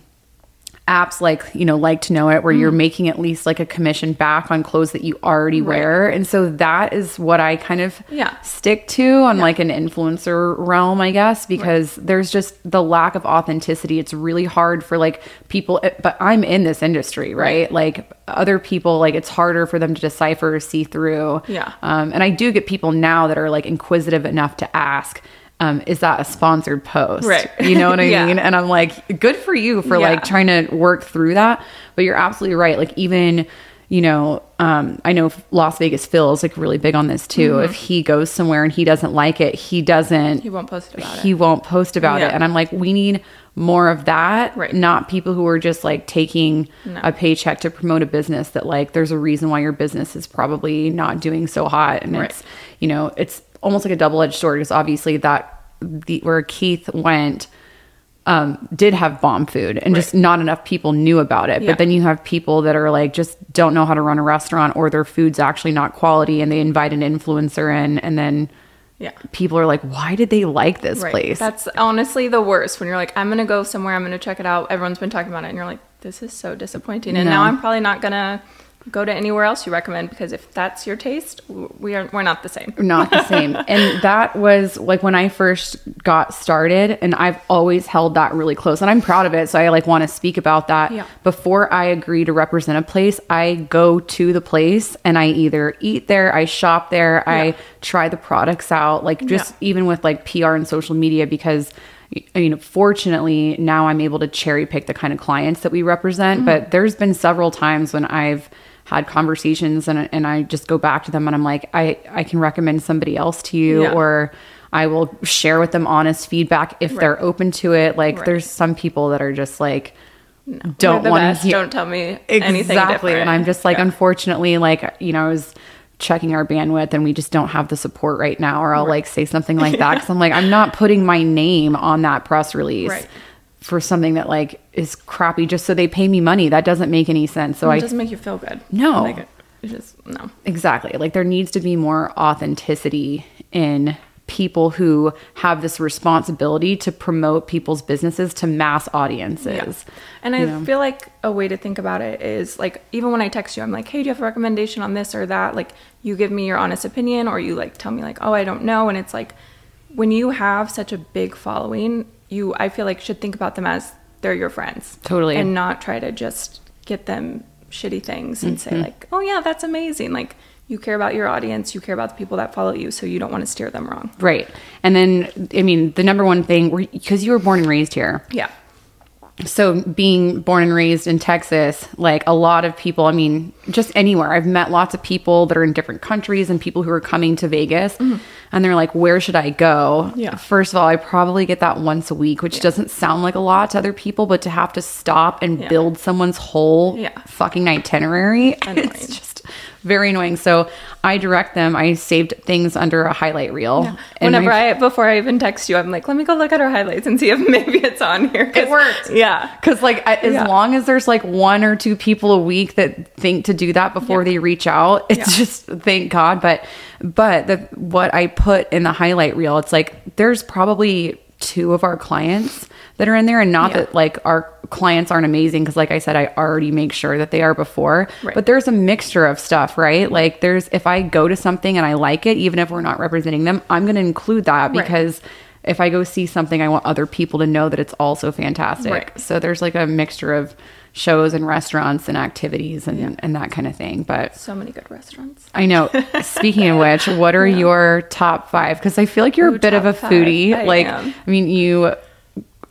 Speaker 2: apps like you know like to know it where you're making at least like a commission back on clothes that you already
Speaker 3: Mm. Right.
Speaker 2: wear and so that is what i kind of
Speaker 3: Yeah.
Speaker 2: stick to on like an influencer realm i guess because there's just the lack of authenticity it's really hard for like people eh, but i'm in this industry right, like other people like it's harder for them to decipher or see through
Speaker 3: Yeah.
Speaker 2: um, and i do get people now that are like inquisitive enough to ask um, is that a sponsored post
Speaker 3: Right.
Speaker 2: you know what i *laughs*
Speaker 3: Yeah.
Speaker 2: mean and i'm like good for you for
Speaker 3: Yeah.
Speaker 2: like trying to work through that but you're absolutely right like even you know, um, I know Las Vegas Phil is like really big on this too. If he goes somewhere and he doesn't like it, he doesn't.
Speaker 3: He won't post about
Speaker 2: he
Speaker 3: it.
Speaker 2: won't post about
Speaker 3: Yeah.
Speaker 2: it. And I'm like, we need more of that,
Speaker 3: Right.
Speaker 2: not people who are just like taking
Speaker 3: No.
Speaker 2: a paycheck to promote a business that like there's a reason why your business is probably not doing so hot. And
Speaker 3: Right.
Speaker 2: it's, you know, it's almost like a double edged sword because obviously that the where Keith went um, did have bomb food and just not enough people knew about it.
Speaker 3: Yeah.
Speaker 2: But then you have people that are like just don't know how to run a restaurant or their food's actually not quality and they invite an influencer in and then
Speaker 3: Yeah.
Speaker 2: people are like, why did they like this
Speaker 3: Right.
Speaker 2: place?
Speaker 3: That's honestly the worst when you're like, I'm gonna go somewhere, I'm gonna check it out. Everyone's been talking about it, and you're like, this is so disappointing. And
Speaker 2: No.
Speaker 3: now I'm probably not gonna go to anywhere else you recommend because if that's your taste, we are we're not the same.
Speaker 2: not the same. *laughs* and that was like when I first got started and I've always held that really close and I'm proud of it. So I like want to speak about that.
Speaker 3: Yeah.
Speaker 2: Before I agree to represent a place, I go to the place and I either eat there, I shop there,
Speaker 3: Yeah.
Speaker 2: I try the products out, like just
Speaker 3: Yeah.
Speaker 2: even with like PR and social media because I mean, fortunately, now I'm able to cherry pick the kind of clients that we represent.
Speaker 3: Mm-hmm.
Speaker 2: But there's been several times when I've had conversations and, and I just go back to them and I'm like, I, I can recommend somebody else to you
Speaker 3: Yeah.
Speaker 2: or I will share with them honest feedback if they're open to it. Like
Speaker 3: Right.
Speaker 2: there's some people that are just like,
Speaker 3: We're
Speaker 2: don't want to hear
Speaker 3: Don't tell me anything
Speaker 2: exactly. And I'm just like,
Speaker 3: Yeah.
Speaker 2: unfortunately, like, you know, I was checking our bandwidth and we just don't have the support right now. Or I'll like say something like that. *laughs* Cause I'm like, I'm not putting my name on that press release
Speaker 3: Right.
Speaker 2: For something that like is crappy just so they pay me money. That doesn't make any sense. So
Speaker 3: it
Speaker 2: I
Speaker 3: doesn't make you feel good.
Speaker 2: No.
Speaker 3: like it, it just no.
Speaker 2: Exactly. Like there needs to be more authenticity in people who have this responsibility to promote people's businesses to mass audiences. Yeah.
Speaker 3: And I
Speaker 2: know?
Speaker 3: feel like a way to think about it is like even when I text you, I'm like, hey, do you have a recommendation on this or that? Like you give me your honest opinion or you like tell me like, oh, I don't know. And it's like when you have such a big following, you I feel like should think about them as they're your friends.
Speaker 2: Totally.
Speaker 3: And not try to just get them shitty things and say
Speaker 2: Mm-hmm.
Speaker 3: like, oh yeah, that's amazing. Like you care about your audience, you care about the people that follow you, so you don't want to steer them wrong.
Speaker 2: Right. And then, I mean, the number one thing, because you were born and raised here.
Speaker 3: Yeah.
Speaker 2: So, being born and raised in Texas, like a lot of people, I mean, just anywhere, I've met lots of people that are in different countries and people who are coming to Vegas and they're like, where should I go?
Speaker 3: Mm-hmm. Yeah.
Speaker 2: First of all, I probably get that once a week, which doesn't sound like a lot to other people, but to have to stop and
Speaker 3: Yeah.
Speaker 2: build someone's whole
Speaker 3: Yeah.
Speaker 2: fucking itinerary, *laughs*
Speaker 3: Annoying.
Speaker 2: it's just very annoying. So, I direct them, I saved things under a highlight reel. And
Speaker 3: Whenever I before I even text you, I'm like, let me go look at our highlights and see if *laughs* maybe it's on here.
Speaker 2: It worked.
Speaker 3: Yeah.
Speaker 2: Because like I, as
Speaker 3: Yeah.
Speaker 2: long as there's like one or two people a week that think to do that before
Speaker 3: Yeah.
Speaker 2: they reach out, it's
Speaker 3: Yeah.
Speaker 2: just thank God. But but the what I put in the highlight reel, it's like there's probably two of our clients that are in there, and not
Speaker 3: Yeah.
Speaker 2: that like our clients aren't amazing because like I said, I already make sure that they are before.
Speaker 3: Right.
Speaker 2: But there's a mixture of stuff, right? Like there's if I go to something and I like it, even if we're not representing them, I'm going to include that
Speaker 3: Right.
Speaker 2: because if I go see something, I want other people to know that it's also fantastic.
Speaker 3: Right.
Speaker 2: So there's like a mixture of shows and restaurants and activities and, and that kind of thing. But
Speaker 3: So many good restaurants.
Speaker 2: I know. *laughs* Speaking of which, what are your top five? Because I feel like you're
Speaker 3: Ooh,
Speaker 2: a bit of a
Speaker 3: five.
Speaker 2: foodie.
Speaker 3: I
Speaker 2: like. I mean, you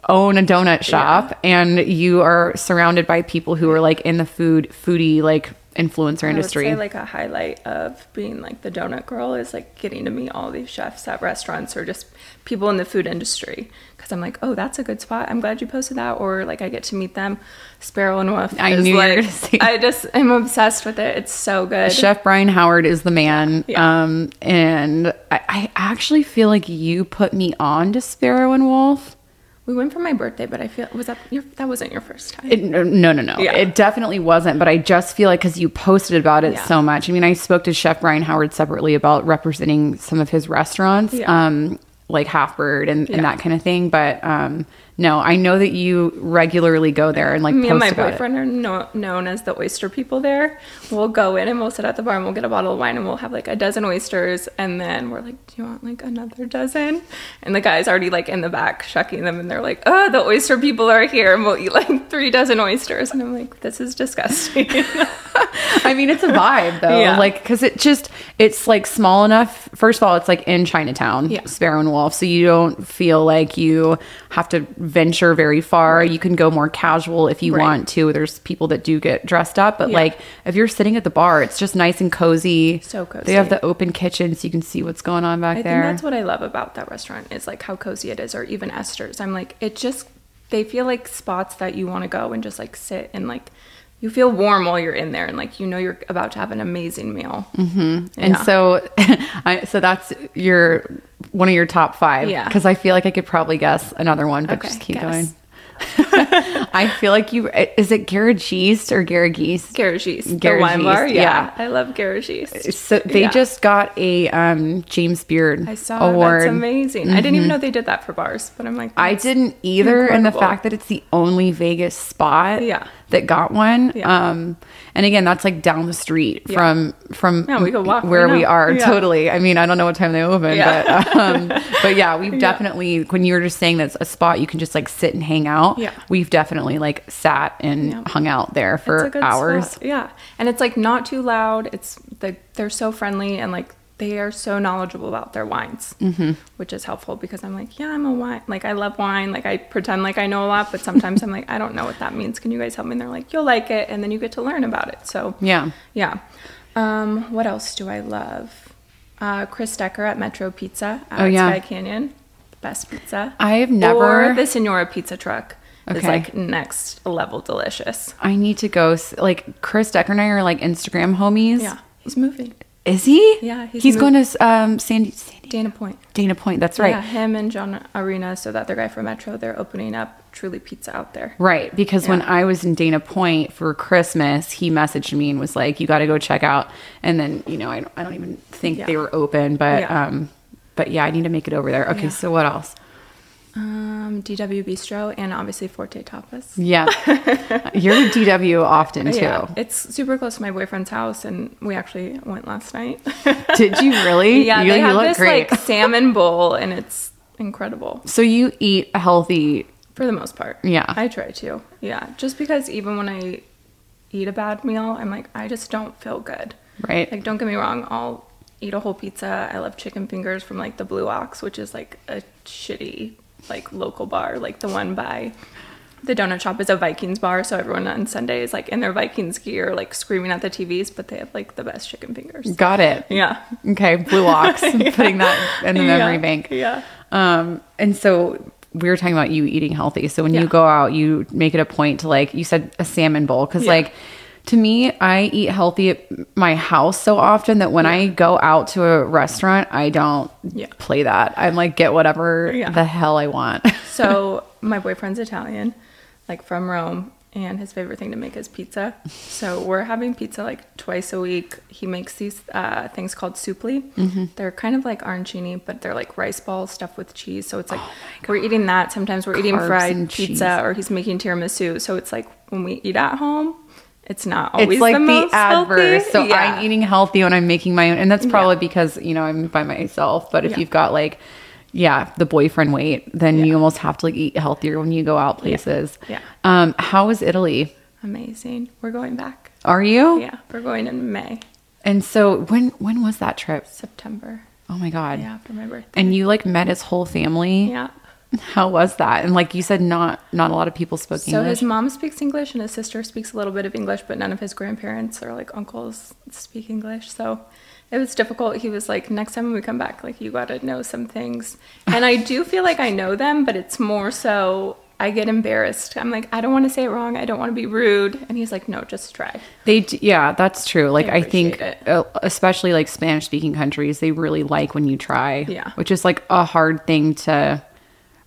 Speaker 2: own a donut shop and you are surrounded by people who are like in the food foodie like influencer industry.
Speaker 3: Would say like a highlight of being like the donut girl is like getting to meet all these chefs at restaurants or just people in the food industry because I'm like, oh, that's a good spot. I'm glad you posted that. Or like I get to meet them. Sparrow and Wolf.
Speaker 2: I knew you were
Speaker 3: like,
Speaker 2: gonna
Speaker 3: I just am obsessed with it. It's so good.
Speaker 2: Chef Brian Howard is the man.
Speaker 3: Yeah.
Speaker 2: Um, and I, I actually feel like you put me on to Sparrow and Wolf.
Speaker 3: We went for my birthday, but I feel was that your that wasn't your first time.
Speaker 2: It, no, no, no.
Speaker 3: Yeah.
Speaker 2: It definitely wasn't. But I just feel like because you posted about it
Speaker 3: Yeah.
Speaker 2: so much. I mean, I spoke to Chef Brian Howard separately about representing some of his restaurants,
Speaker 3: Yeah.
Speaker 2: um, like Half Bird and, and that kind of thing. But um, no, I know that you regularly go there and like
Speaker 3: me and my boyfriend are no, known as the oyster people there. We'll go in and we'll sit at the bar and we'll get a bottle of wine and we'll have like a dozen oysters and then we're like, "Do you want like another dozen?" And the guys already like in the back shucking them and they're like, "Oh, the oyster people are here and we'll eat like three dozen oysters." And I'm like, "This is disgusting." *laughs*
Speaker 2: I mean, it's a vibe though.
Speaker 3: Yeah.
Speaker 2: Like, cause it just, it's like small enough. First of all, it's like in Chinatown,
Speaker 3: Yeah.
Speaker 2: Sparrow and Wolf. So you don't feel like you have to venture very far. You can go more casual if you
Speaker 3: Right.
Speaker 2: want to. There's people that do get dressed up, but
Speaker 3: Yeah.
Speaker 2: like if you're sitting at the bar, it's just nice and cozy.
Speaker 3: So cozy.
Speaker 2: They have the open kitchen so you can see what's going on back
Speaker 3: I
Speaker 2: there.
Speaker 3: think that's what I love about that restaurant is like how cozy it is, or even Esther's. I'm like, it just they feel like spots that you want to go and just like sit and like you feel warm while you're in there and like you know you're about to have an amazing meal. Mm-hmm.
Speaker 2: and
Speaker 3: Yeah.
Speaker 2: so, *laughs* I, so that's your one of your top five.
Speaker 3: Yeah.
Speaker 2: Because I feel like I could probably guess another one, but
Speaker 3: Okay,
Speaker 2: just keep
Speaker 3: guess.
Speaker 2: going. *laughs* *laughs* I feel like you eh, is it Garagiste or Garagiste?
Speaker 3: Garagiste, the
Speaker 2: Garagiste,
Speaker 3: wine bar. Yeah,
Speaker 2: yeah.
Speaker 3: I love Garagiste.
Speaker 2: So they
Speaker 3: Yeah.
Speaker 2: just got a um, James Beard
Speaker 3: I saw
Speaker 2: award.
Speaker 3: that's amazing. I didn't even mm-hmm. know they did that for bars, but I'm like,
Speaker 2: I didn't either, and the fact that it's the only Vegas spot
Speaker 3: Yeah.
Speaker 2: That got one.
Speaker 3: Yeah.
Speaker 2: Um, and again, that's like down the street
Speaker 3: Yeah.
Speaker 2: from from
Speaker 3: Yeah, we
Speaker 2: where
Speaker 3: right
Speaker 2: we
Speaker 3: now.
Speaker 2: are. Totally. I mean, I don't know what time they open, but um, but yeah, we've *laughs* definitely when you were just saying that's a spot you can just like sit and hang out.
Speaker 3: Yeah.
Speaker 2: we've definitely like sat and hung out there for hours.
Speaker 3: spot. Yeah, and it's like not too loud. It's the they're so friendly and like they are so knowledgeable about their wines, mm-hmm. which is helpful because I'm like, yeah, I'm a wine. Like I love wine. Like I pretend like I know a lot, but sometimes I'm like, I don't know what that means. Can you guys help me? And they're like, you'll like it, and then you get to learn about it. So
Speaker 2: Yeah.
Speaker 3: yeah. Um, what else do I love? Uh, Chris Decker at Metro Pizza at
Speaker 2: Oh, yeah.
Speaker 3: Sky Canyon, best pizza.
Speaker 2: I've never-
Speaker 3: Or the Senora Pizza Truck is
Speaker 2: Okay.
Speaker 3: like next level delicious.
Speaker 2: I need to go. Like Chris Decker and I are like Instagram homies.
Speaker 3: Yeah, he's moving.
Speaker 2: Is he?
Speaker 3: Yeah, he's
Speaker 2: he's, going to um, Sandy, Sandy
Speaker 3: Dana Point.
Speaker 2: Dana Point. That's right.
Speaker 3: Yeah, him and John Arena, so that other guy from Metro, they're opening up Truly Pizza out there.
Speaker 2: Right, because when I was in Dana Point for Christmas, he messaged me and was like, "You got to go check out." And then, you know, I don't, I don't even think
Speaker 3: Yeah.
Speaker 2: they were open, but
Speaker 3: Yeah.
Speaker 2: um, but yeah, I need to make it over there. Okay,
Speaker 3: Yeah.
Speaker 2: so what else?
Speaker 3: Um, DW Bistro and obviously Forte Tapas.
Speaker 2: Yeah, *laughs* you're in DW often too.
Speaker 3: Yeah, it's super close to my boyfriend's house, and we actually went last night. *laughs*
Speaker 2: Did you really? *laughs*
Speaker 3: yeah,
Speaker 2: you,
Speaker 3: they
Speaker 2: you
Speaker 3: have
Speaker 2: look
Speaker 3: this
Speaker 2: great.
Speaker 3: like salmon bowl, and it's incredible
Speaker 2: so you eat healthy,
Speaker 3: for the most part.
Speaker 2: Yeah.
Speaker 3: I try to. Yeah, just because even when I eat a bad meal, I'm like, I just don't feel good.
Speaker 2: right?
Speaker 3: Like, don't get me wrong, I'll eat a whole pizza. I love chicken fingers from like the Blue Ox, which is like a shitty, like local bar. Like the one by the donut shop is a Vikings bar, so everyone on Sunday is like in their Vikings gear, like screaming at the TVs, but they have like the best chicken fingers.
Speaker 2: Got it.
Speaker 3: Yeah.
Speaker 2: Okay, Blue Ox, *laughs* putting that in the memory
Speaker 3: Yeah,
Speaker 2: bank.
Speaker 3: Yeah.
Speaker 2: Um, and so we were talking about you eating healthy. So when you go out, you make it a point to like you said a salmon bowl because
Speaker 3: Yeah.
Speaker 2: like to me, I eat healthy at my house so often that when I go out to a restaurant, I don't
Speaker 3: Yeah.
Speaker 2: play that. I'm like get whatever
Speaker 3: Yeah.
Speaker 2: the hell I want. *laughs*
Speaker 3: So my boyfriend's Italian, like from Rome, and his favorite thing to make is pizza. So we're having pizza like twice a week. He makes these uh, things called supli.
Speaker 2: Mm-hmm.
Speaker 3: They're kind of like arancini, but they're like rice balls stuffed with cheese. So it's like
Speaker 2: Oh
Speaker 3: we're eating that. Sometimes we're eating fried pizza,
Speaker 2: cheese.
Speaker 3: or he's making tiramisu. So it's like when we eat at home, it's not always
Speaker 2: it's like
Speaker 3: the,
Speaker 2: the,
Speaker 3: most
Speaker 2: adverse.
Speaker 3: Healthy.
Speaker 2: So
Speaker 3: Yeah.
Speaker 2: I'm eating healthy when I'm making my own, and that's probably
Speaker 3: Yeah.
Speaker 2: because you know I'm by myself. But if
Speaker 3: Yeah.
Speaker 2: you've got like, yeah, the boyfriend weight, then you almost have to like eat healthier when you go out places.
Speaker 3: Yeah.
Speaker 2: Um, how is Italy?
Speaker 3: Amazing. We're going back.
Speaker 2: Are you?
Speaker 3: Yeah, we're going in May,
Speaker 2: And so when when was that trip?
Speaker 3: September.
Speaker 2: Oh my god.
Speaker 3: Yeah, for my birthday.
Speaker 2: And you like met his whole family.
Speaker 3: yeah.
Speaker 2: How was that? And like you said, not not a lot of people spoke
Speaker 3: So
Speaker 2: English.
Speaker 3: So his mom speaks English and his sister speaks a little bit of English, but none of his grandparents or like uncles speak English. So it was difficult. He was like, next time when we come back, like you got to know some things. And I do feel like I know them, but it's more so I get embarrassed. I'm like, I don't want to say it wrong. I don't want to be rude. And he's like, no, just try.
Speaker 2: They, d- yeah, that's true. Like
Speaker 3: They
Speaker 2: I think,
Speaker 3: it.
Speaker 2: uh, especially like Spanish speaking countries, they really like when you try.
Speaker 3: Yeah.
Speaker 2: which is like a hard thing to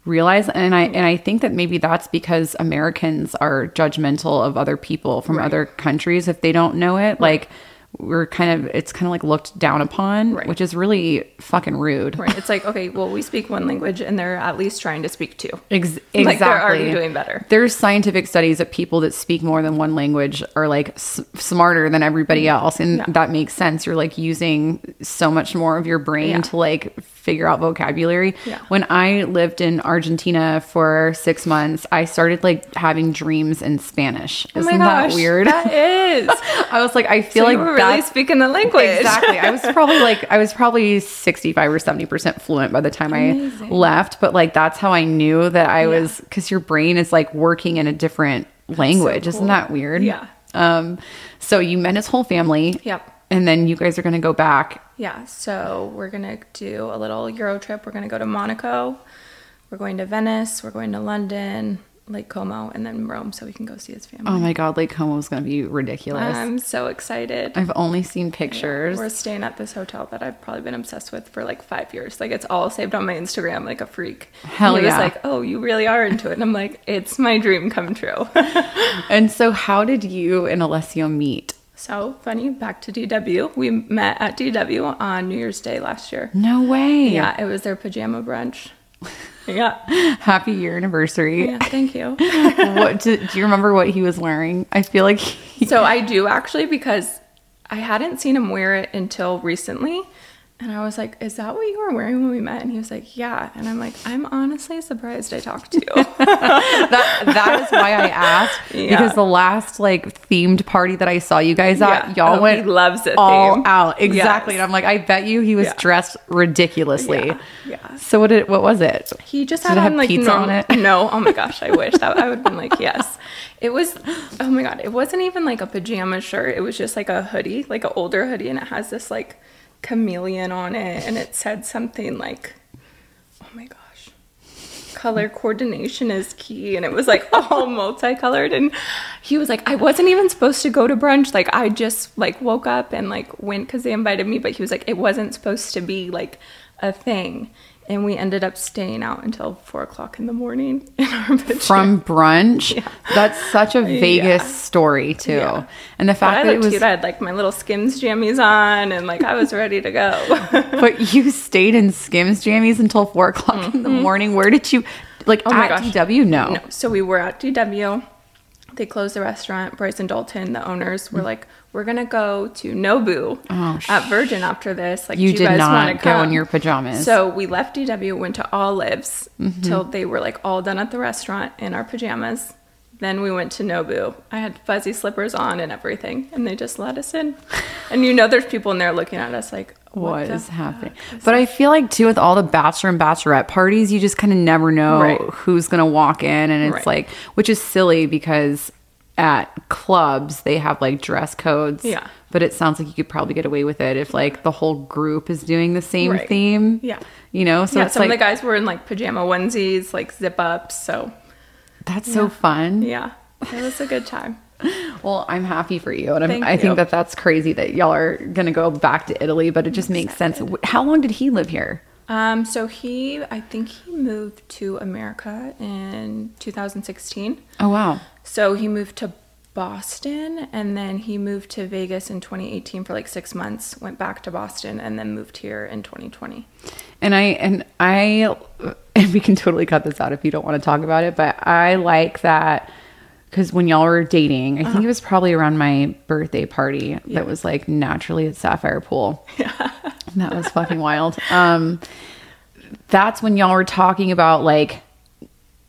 Speaker 2: realize. And I and mm-hmm. I think that maybe that's because Americans are judgmental of other people from
Speaker 3: Right.
Speaker 2: other countries if they don't know it. Like we're kind of it's kind of like looked down upon,
Speaker 3: Right.
Speaker 2: which is really fucking rude.
Speaker 3: Right. It's like, okay, well, we speak one language and they're at least trying to speak two.
Speaker 2: Ex- exactly. *laughs*
Speaker 3: Like, they're already doing better.
Speaker 2: There's scientific studies that people that speak more than one language are like s- smarter than everybody mm-hmm. else, and
Speaker 3: Yeah.
Speaker 2: that makes sense. You're like using so much more of your brain
Speaker 3: Yeah.
Speaker 2: to like figure out vocabulary.
Speaker 3: Yeah.
Speaker 2: When I lived in Argentina for six months, I started like having dreams in Spanish.
Speaker 3: Oh
Speaker 2: Isn't
Speaker 3: gosh,
Speaker 2: that weird?
Speaker 3: That is. *laughs*
Speaker 2: I was like, I feel
Speaker 3: so
Speaker 2: like
Speaker 3: were really speaking the language.
Speaker 2: Exactly. I was *laughs* probably like I was probably 65 or 70% fluent by the time
Speaker 3: Amazing.
Speaker 2: I left, but like that's how I knew that I
Speaker 3: Yeah.
Speaker 2: was cuz your brain is like working in a different language. Isn't that weird?
Speaker 3: Yeah.
Speaker 2: Um so you met his whole family.
Speaker 3: Yep.
Speaker 2: And then you guys are going to go back.
Speaker 3: Yeah, so we're gonna do a little Euro trip. We're gonna go to Monaco. We're going to Venice. We're going to London, Lake Como, and then Rome, so we can go see his family.
Speaker 2: Oh my god, Lake Como is going to be ridiculous.
Speaker 3: I'm so excited.
Speaker 2: I've only seen pictures.
Speaker 3: We're staying at this hotel that I've probably been obsessed with for like five years. Like it's all saved on my Instagram, like a freak.
Speaker 2: Hell
Speaker 3: and he
Speaker 2: yeah.
Speaker 3: was like, "Oh, you really are into it," and I'm like, "It's my dream come true." *laughs*
Speaker 2: and so how did you and Alessio meet?
Speaker 3: So funny. Back to DW. We met at DW on New Year's Day last year.
Speaker 2: No way.
Speaker 3: Yeah, it was their pajama brunch. *laughs* Yeah.
Speaker 2: Happy year anniversary.
Speaker 3: Yeah, thank you. *laughs*
Speaker 2: what do, do you remember what he was wearing? I feel like he,
Speaker 3: So I do actually because I hadn't seen him wear it until recently. And I was like, Is that what you were wearing when we met? And he was like, Yeah. And I'm like, I'm honestly surprised I talked to you. *laughs*
Speaker 2: that that is why I asked *laughs*
Speaker 3: Yeah.
Speaker 2: because the last like themed party that I saw you guys at,
Speaker 3: Yeah.
Speaker 2: y'all
Speaker 3: Oh,
Speaker 2: went
Speaker 3: he loves it
Speaker 2: all
Speaker 3: theme.
Speaker 2: out exactly,
Speaker 3: Yes.
Speaker 2: and I'm like, I bet you he was
Speaker 3: Yeah.
Speaker 2: dressed ridiculously.
Speaker 3: Yeah.
Speaker 2: So what did what was it?
Speaker 3: He just had on like
Speaker 2: pizza
Speaker 3: norm-
Speaker 2: on it?
Speaker 3: No, oh my *laughs* gosh, I wish that I would have been like, yes. It was oh my god, it wasn't even like a pajama shirt. It was just like a hoodie, like an older hoodie, and it has this like chameleon on it, and it said something like, oh my gosh. Color coordination is key, and it was like all *laughs* multicolored. And he was like, I wasn't even supposed to go to brunch. Like, I just like woke up and like went because they invited me, but he was like, it wasn't supposed to be like a thing and we ended up staying out until four o'clock in the morning *laughs* in our.
Speaker 2: From brunch. Yeah. That's such a Vegas
Speaker 3: Yeah.
Speaker 2: story too.
Speaker 3: Yeah.
Speaker 2: And the
Speaker 3: But
Speaker 2: fact
Speaker 3: I
Speaker 2: that it was
Speaker 3: cute. I had like my little Skims jammies on, and like I was ready to go. *laughs*
Speaker 2: but you stayed in Skims jammies until four o'clock in the morning. Where did you like
Speaker 3: Mm-hmm. Oh
Speaker 2: at. DW? No.
Speaker 3: no, so we were at DW. They closed the restaurant. Bryce and Dalton, the owners, were like, "We're gonna go to Nobu
Speaker 2: Oh,
Speaker 3: at Virgin after this. Like,
Speaker 2: You did
Speaker 3: guys
Speaker 2: not go in your pajamas.
Speaker 3: So we left DW, went to Olives
Speaker 2: Mm-hmm.
Speaker 3: till they were like all done at the restaurant in our pajamas. Then we went to Nobu. I had fuzzy slippers on and everything, and they just let us in. And you know, there's people in there looking at us like,
Speaker 2: what
Speaker 3: "What,
Speaker 2: is happening.
Speaker 3: is
Speaker 2: But I feel like too with all the bachelor and bachelorette parties, you just kind of never know
Speaker 3: Right.
Speaker 2: who's gonna walk in, and it's
Speaker 3: Right.
Speaker 2: like, which is silly because at clubs they have like dress codes.
Speaker 3: Yeah.
Speaker 2: But it sounds like you could probably get away with it if like the whole group is doing the same
Speaker 3: Right.
Speaker 2: theme.
Speaker 3: Yeah.
Speaker 2: You know, so
Speaker 3: yeah, some
Speaker 2: like
Speaker 3: of the guys were in like pajama onesies, like zip ups. So
Speaker 2: that's so fun.
Speaker 3: yeah, it was a good time. *laughs*
Speaker 2: Well, I'm happy for you, and I'm, I
Speaker 3: you.
Speaker 2: think that that's crazy that y'all are gonna go back to Italy. But it just makes sense. How long did he live here?
Speaker 3: Um, so he, I think he moved to America in 2016.
Speaker 2: Oh wow.
Speaker 3: So he moved to Boston and then he moved to Vegas in 2018 for like six months, went back to Boston, and then moved here in 2020.
Speaker 2: And I and I *laughs* and we can totally cut this out if you don't want to talk about it, but I like that because when y'all were dating, I think it was probably around my birthday party that was like naturally at Sapphire Pool. Yeah. *laughs* that was fucking wild. Um that's when y'all were talking about like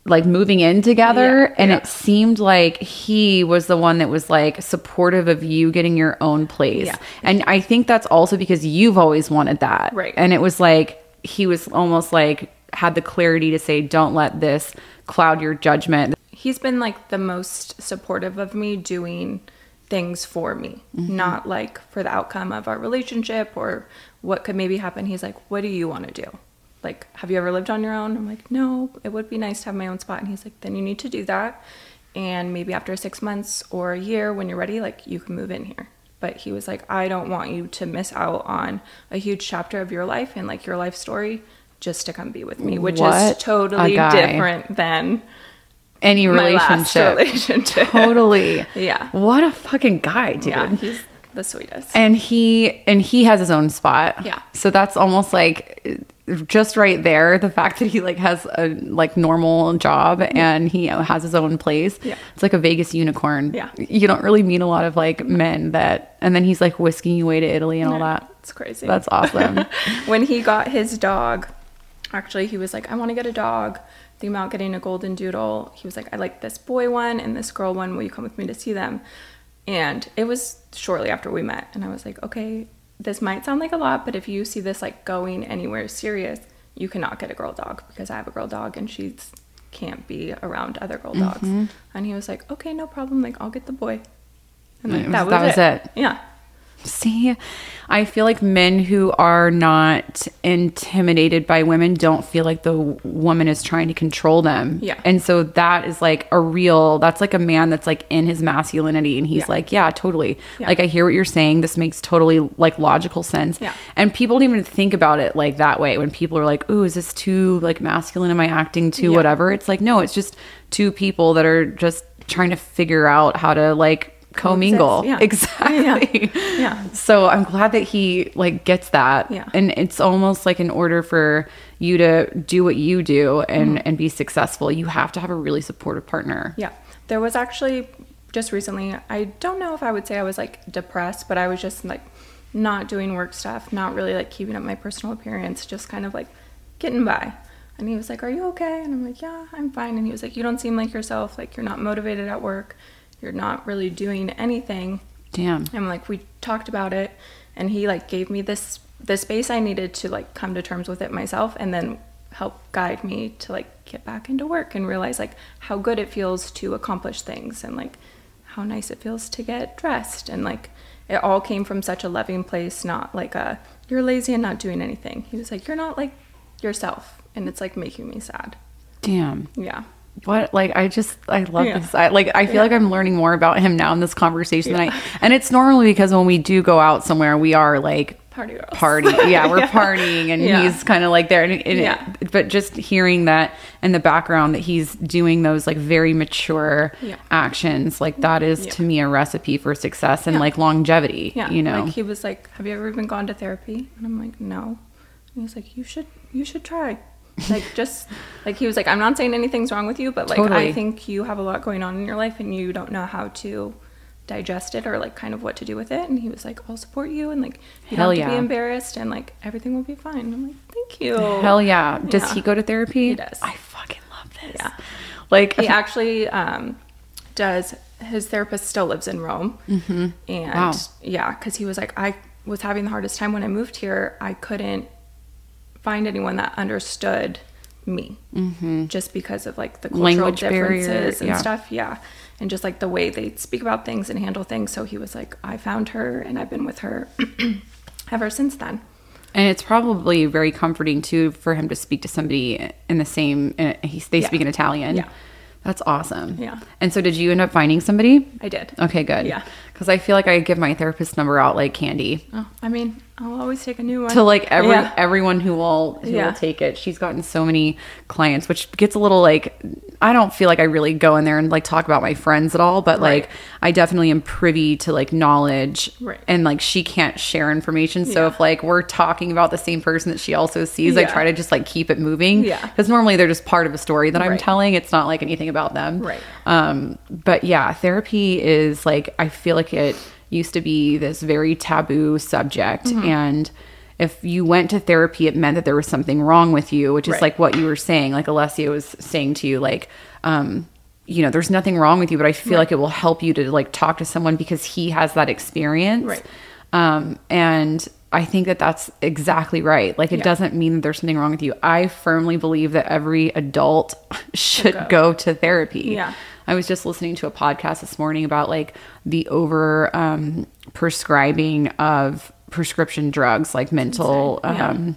Speaker 2: like moving in together
Speaker 3: Yeah,
Speaker 2: and
Speaker 3: yeah.
Speaker 2: it seemed like he was the one that was like supportive of you getting your own place.
Speaker 3: Yeah.
Speaker 2: And I think that's also because you've always wanted that.
Speaker 3: Right.
Speaker 2: And it was like he was almost like had the clarity to say don't let this cloud your judgment.
Speaker 3: He's been like the most supportive of me doing things for me, mm-hmm. not like for the outcome of our relationship or what could maybe happen. He's like, What do you want to do? Like, have you ever lived on your own? I'm like, No, it would be nice to have my own spot. And he's like, Then you need to do that. And maybe after six months or a year, when you're ready, like you can move in here. But he was like, I don't want you to miss out on a huge chapter of your life and like your life story just to come be with me, which
Speaker 2: What
Speaker 3: is totally different than
Speaker 2: Any relationship.
Speaker 3: relationship.
Speaker 2: Totally. *laughs*
Speaker 3: Yeah.
Speaker 2: What a fucking guy, dude.
Speaker 3: Yeah, he's the sweetest.
Speaker 2: And he and he has his own spot.
Speaker 3: Yeah.
Speaker 2: So that's almost like just right there. The fact that he like has a like normal job mm-hmm. and he you know, has his own place.
Speaker 3: Yeah.
Speaker 2: It's like a Vegas unicorn.
Speaker 3: Yeah.
Speaker 2: You don't really meet a lot of like men that, and then he's like whisking you away to Italy and all that.
Speaker 3: It's crazy.
Speaker 2: That's awesome. *laughs*
Speaker 3: when he got his dog, actually, he was like, I want to get a dog. Think about getting a golden doodle. He was like, I like this boy one and this girl one. Will you come with me to see them? And it was shortly after we met. And I was like, okay, this might sound like a lot, but if you see this like going anywhere serious, you cannot get a girl dog because I have a girl dog and she can't be around other girl dogs.
Speaker 2: Mm-hmm.
Speaker 3: And he was like, okay, no problem. Like, I'll get the boy. And like,
Speaker 2: was-
Speaker 3: that was,
Speaker 2: that was
Speaker 3: it.
Speaker 2: it.
Speaker 3: Yeah.
Speaker 2: See, I feel like men who are not intimidated by women don't feel like the woman is trying to control them.
Speaker 3: Yeah.
Speaker 2: And so that is like a real, that's like a man that's like in his masculinity and he's
Speaker 3: Yeah.
Speaker 2: like, yeah, totally.
Speaker 3: Yeah.
Speaker 2: Like I hear what you're saying. This makes totally like logical sense.
Speaker 3: Yeah.
Speaker 2: And people don't even think about it like that way. When people are like, ooh, is this too like masculine? Am I acting too
Speaker 3: Yeah.
Speaker 2: whatever? It's like, no, it's just two people that are just trying to figure out how to like commingle.
Speaker 3: Yeah.
Speaker 2: Exactly.
Speaker 3: Yeah. Yeah.
Speaker 2: So I'm glad that he like gets that.
Speaker 3: Yeah.
Speaker 2: And it's almost like in order for you to do what you do and mm-hmm. and be successful, you have to have a really supportive partner.
Speaker 3: Yeah. There was actually just recently, I don't know if I would say I was like depressed, but I was just like not doing work stuff, not really like keeping up my personal appearance, just kind of like getting by. And he was like, Are you okay? And I'm like, Yeah, I'm fine. And he was like, You don't seem like yourself. Like, you're not motivated at work. You're not really doing anything.
Speaker 2: Damn.
Speaker 3: I'm like we talked about it and he like gave me this the space I needed to like come to terms with it myself and then help guide me to like get back into work and realize like how good it feels to accomplish things and like how nice it feels to get dressed and like it all came from such a loving place not like a you're lazy and not doing anything he was like you're not like yourself and it's like making me sad
Speaker 2: Damn.
Speaker 3: yeah
Speaker 2: What like I just I love
Speaker 3: Yeah.
Speaker 2: this. I like I feel
Speaker 3: Yeah.
Speaker 2: like I'm learning more about him now in this conversation than I and it's normally because when we do go out somewhere we are like
Speaker 3: party girls
Speaker 2: party. *laughs* Yeah, we're
Speaker 3: Yeah.
Speaker 2: partying and
Speaker 3: Yeah.
Speaker 2: he's kind of like there. And, and
Speaker 3: Yeah.
Speaker 2: but just hearing that in the background that he's doing those like very mature
Speaker 3: Yeah.
Speaker 2: actions, like that is
Speaker 3: Yeah.
Speaker 2: to me a recipe for success and
Speaker 3: Yeah.
Speaker 2: like longevity.
Speaker 3: Yeah,
Speaker 2: you know.
Speaker 3: like he was like, "Have you ever even gone to therapy?" And I'm like, "No." And he was like, "You should, you should try." Like just like he was like, "I'm not saying anything's wrong with you, but like
Speaker 2: Totally.
Speaker 3: I think you have a lot going on in your life and you don't know how to digest it or like kind of what to do with it." And he was like, "I'll support you and like you
Speaker 2: Hell
Speaker 3: don't have to be embarrassed and like everything will be fine." I'm like, "Thank you."
Speaker 2: Hell yeah. Does
Speaker 3: Yeah.
Speaker 2: he go to therapy?
Speaker 3: He does.
Speaker 2: I fucking love this.
Speaker 3: Yeah.
Speaker 2: Like
Speaker 3: he actually um, does his therapist still lives in rome mm-hmm. and
Speaker 2: Wow.
Speaker 3: yeah because he was like i was having the hardest time when i moved here i couldn't find anyone that understood me mm-hmm. just because of like the cultural
Speaker 2: Language barrier,
Speaker 3: differences and
Speaker 2: yeah.
Speaker 3: stuff yeah and just like the way they speak about things and handle things so he was like i found her and i've been with her *clears throat* ever since then
Speaker 2: And it's probably very comforting too for him to speak to somebody in the same. Uh, he's, they
Speaker 3: Yeah.
Speaker 2: speak in Italian.
Speaker 3: Yeah.
Speaker 2: that's awesome.
Speaker 3: Yeah.
Speaker 2: And so, did you end up finding somebody?
Speaker 3: i did
Speaker 2: Okay, good.
Speaker 3: Yeah.
Speaker 2: Because I feel like I give my therapist number out like candy
Speaker 3: oh, i mean i'll always take a new one
Speaker 2: to like every
Speaker 3: Yeah.
Speaker 2: everyone who will who
Speaker 3: Yeah.
Speaker 2: will take it. She's gotten so many clients, which gets a little like I don't feel like I really go in there and like talk about my friends at all, but
Speaker 3: Right.
Speaker 2: like I definitely am privy to like knowledge
Speaker 3: Right.
Speaker 2: and like she can't share information. So
Speaker 3: Yeah.
Speaker 2: if like we're talking about the same person that she also sees, I try to just like keep it moving.
Speaker 3: Yeah.
Speaker 2: Because normally they're just part of a story that I'm telling. It's not like anything about them.
Speaker 3: Right.
Speaker 2: Um, but yeah, therapy is like I feel like it used to be this very taboo subject
Speaker 3: Mm-hmm.
Speaker 2: and if you went to therapy it meant that there was something wrong with you which is
Speaker 3: Right.
Speaker 2: like what you were saying like alessio was saying to you like um you know there's nothing wrong with you but i feel like it will help you to like talk to someone because he has that experience
Speaker 3: Right.
Speaker 2: um and i think that that's exactly right like it
Speaker 3: Yeah.
Speaker 2: doesn't mean that there's something wrong with you i firmly believe that every adult *laughs* should
Speaker 3: go.
Speaker 2: go to therapy
Speaker 3: Yeah.
Speaker 2: I was just listening to a podcast this morning about like the over um, prescribing of prescription drugs, like mental.
Speaker 3: Yeah.
Speaker 2: Um,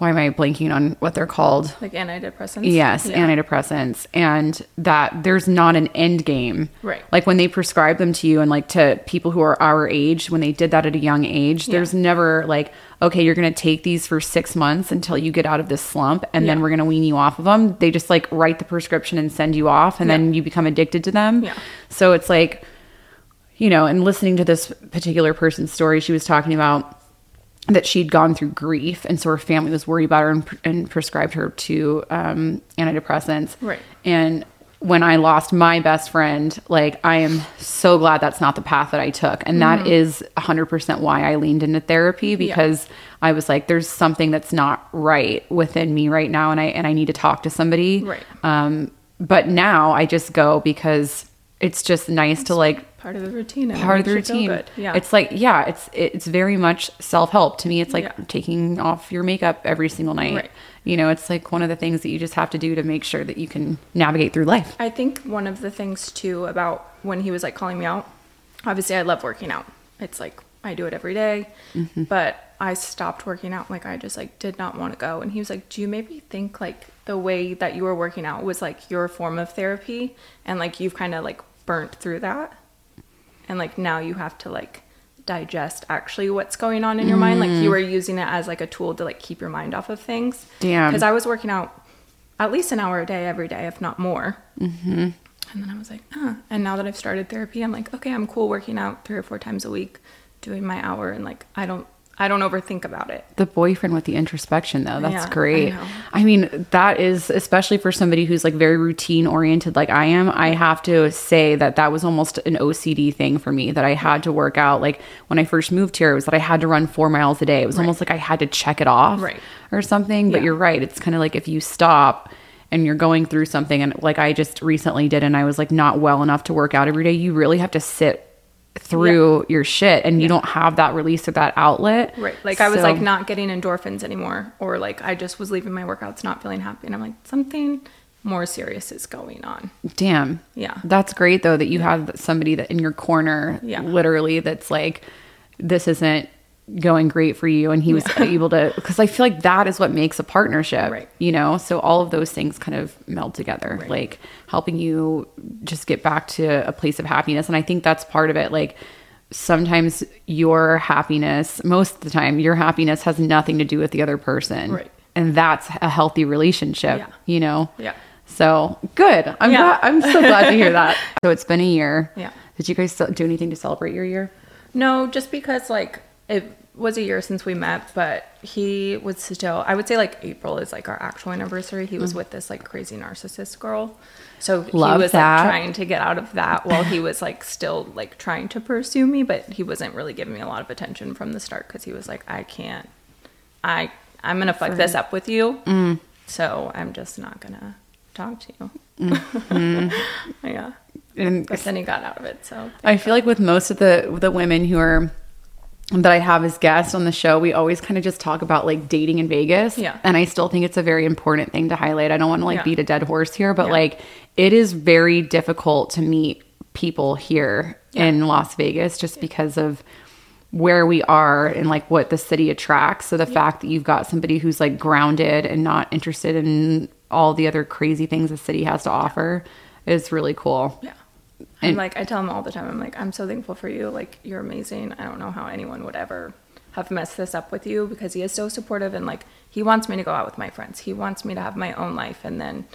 Speaker 2: why am I blanking on what they're called?
Speaker 3: like antidepressants
Speaker 2: Yes,
Speaker 3: Yeah.
Speaker 2: antidepressants, and that there's not an end game.
Speaker 3: Right.
Speaker 2: Like when they prescribe them to you, and like to people who are our age, when they did that at a young age, there's never like, okay, you're going to take these for six months until you get out of this slump, and then we're going to wean you off of them. They just like write the prescription and send you off, and
Speaker 3: Yeah.
Speaker 2: then you become addicted to them.
Speaker 3: Yeah.
Speaker 2: So it's like, you know, and listening to this particular person's story, she was talking about that she'd gone through grief and so her family was worried about her and, and prescribed her to um, antidepressants
Speaker 3: Right.
Speaker 2: and when I lost my best friend, like I am so glad that's not the path that I took. And that is 100% why I leaned into therapy because I was like there's something that's not right within me right now and I and I need to talk to somebody.
Speaker 3: Right.
Speaker 2: Um but now I just go because it's just nice to like
Speaker 3: Part of the routine.
Speaker 2: Part of the
Speaker 3: makes you feel
Speaker 2: routine.
Speaker 3: Yeah.
Speaker 2: It's like, yeah, it's it's very much self help. To me, it's like
Speaker 3: Yeah.
Speaker 2: taking off your makeup every single night.
Speaker 3: Right.
Speaker 2: You know, it's like one of the things that you just have to do to make sure that you can navigate through life.
Speaker 3: I think one of the things too about when he was like calling me out, obviously I love working out. It's like I do it every day,
Speaker 2: Mm-hmm.
Speaker 3: but I stopped working out. Like I just like did not want to go. And he was like, "Do you maybe think like the way that you were working out was like your form of therapy, and like you've kind of like burnt through that, and like now you have to like." digest actually what's going on in your mind like you mm. were using it as like a tool to like keep your mind off of things
Speaker 2: Damn.
Speaker 3: because i was working out at least an hour a day every day if not more mm-hmm. and then I was like, huh. And now that I've started therapy, I'm like, okay, I'm cool working out three or four times a week, doing my hour, and like I don't, I don't overthink about it.
Speaker 2: The boyfriend with the introspection, though, that's
Speaker 3: Yeah,
Speaker 2: great.
Speaker 3: know.
Speaker 2: I, mean, that is especially for somebody who's like very routine oriented, like I am. I have to say that that was almost an OCD thing for me that I had to work out. Like when I first moved here, it was that I had to run four miles a day. It was almost like I had to check it off
Speaker 3: Right.
Speaker 2: or something. But
Speaker 3: Yeah.
Speaker 2: you're right. It's kind of like if you stop and you're going through something, and like I just recently did, and I was like not well enough to work out every day, you really have to sit through your shit and you don't have that release or that outlet
Speaker 3: Right. Like I was like not getting endorphins anymore, or like I just was leaving my workouts not feeling happy, and I'm like something more serious is going on.
Speaker 2: Damn.
Speaker 3: Yeah.
Speaker 2: That's great though that you have somebody that in your corner
Speaker 3: Yeah.
Speaker 2: literally that's like this isn't going great for you and he was able to cuz I feel like that is what makes a partnership,
Speaker 3: Right.
Speaker 2: you know? So all of those things kind of meld together,
Speaker 3: Right.
Speaker 2: like helping you just get back to a place of happiness and I think that's part of it like sometimes your happiness most of the time your happiness has nothing to do with the other person.
Speaker 3: Right.
Speaker 2: And that's a healthy relationship,
Speaker 3: Yeah.
Speaker 2: you know?
Speaker 3: Yeah.
Speaker 2: So good. I'm
Speaker 3: Yeah.
Speaker 2: glad, I'm so glad to hear that. *laughs* So it's been a year.
Speaker 3: Yeah.
Speaker 2: Did you guys do anything to celebrate your year?
Speaker 3: No, just because like it was a year since we met, but he was still I would say like April is like our actual anniversary. He was with this like crazy narcissist girl. So he
Speaker 2: Mm.
Speaker 3: Was
Speaker 2: that.
Speaker 3: like trying to get out of that while he was like still like trying to pursue me, but he wasn't really giving me a lot of attention from the start cuz he was like I can't I I'm going to fuck this up with you.
Speaker 2: Mm.
Speaker 3: So I'm just not going to talk to you.
Speaker 2: Mm-hmm. *laughs*
Speaker 3: yeah.
Speaker 2: And
Speaker 3: But then he got out of it. So
Speaker 2: I feel like with most of the the women who are that I have as guests on the show, we always kind of just talk about like dating in Vegas.
Speaker 3: Yeah.
Speaker 2: And I still think it's a very important thing to highlight. I don't want to like
Speaker 3: Yeah.
Speaker 2: beat a dead horse here, but
Speaker 3: Yeah.
Speaker 2: like it is very difficult to meet people here
Speaker 3: Yeah.
Speaker 2: in Las Vegas just because of where we are and like what the city attracts. So the fact that you've got somebody who's like grounded and not interested in all the other crazy things the city has to offer is really cool.
Speaker 3: Yeah.
Speaker 2: And-
Speaker 3: like, I tell him all the time, I'm like, I'm so thankful for you. Like, you're amazing. I don't know how anyone would ever have messed this up with you because he is so supportive and like, he wants me to go out with my friends. He wants me to have my own life. And then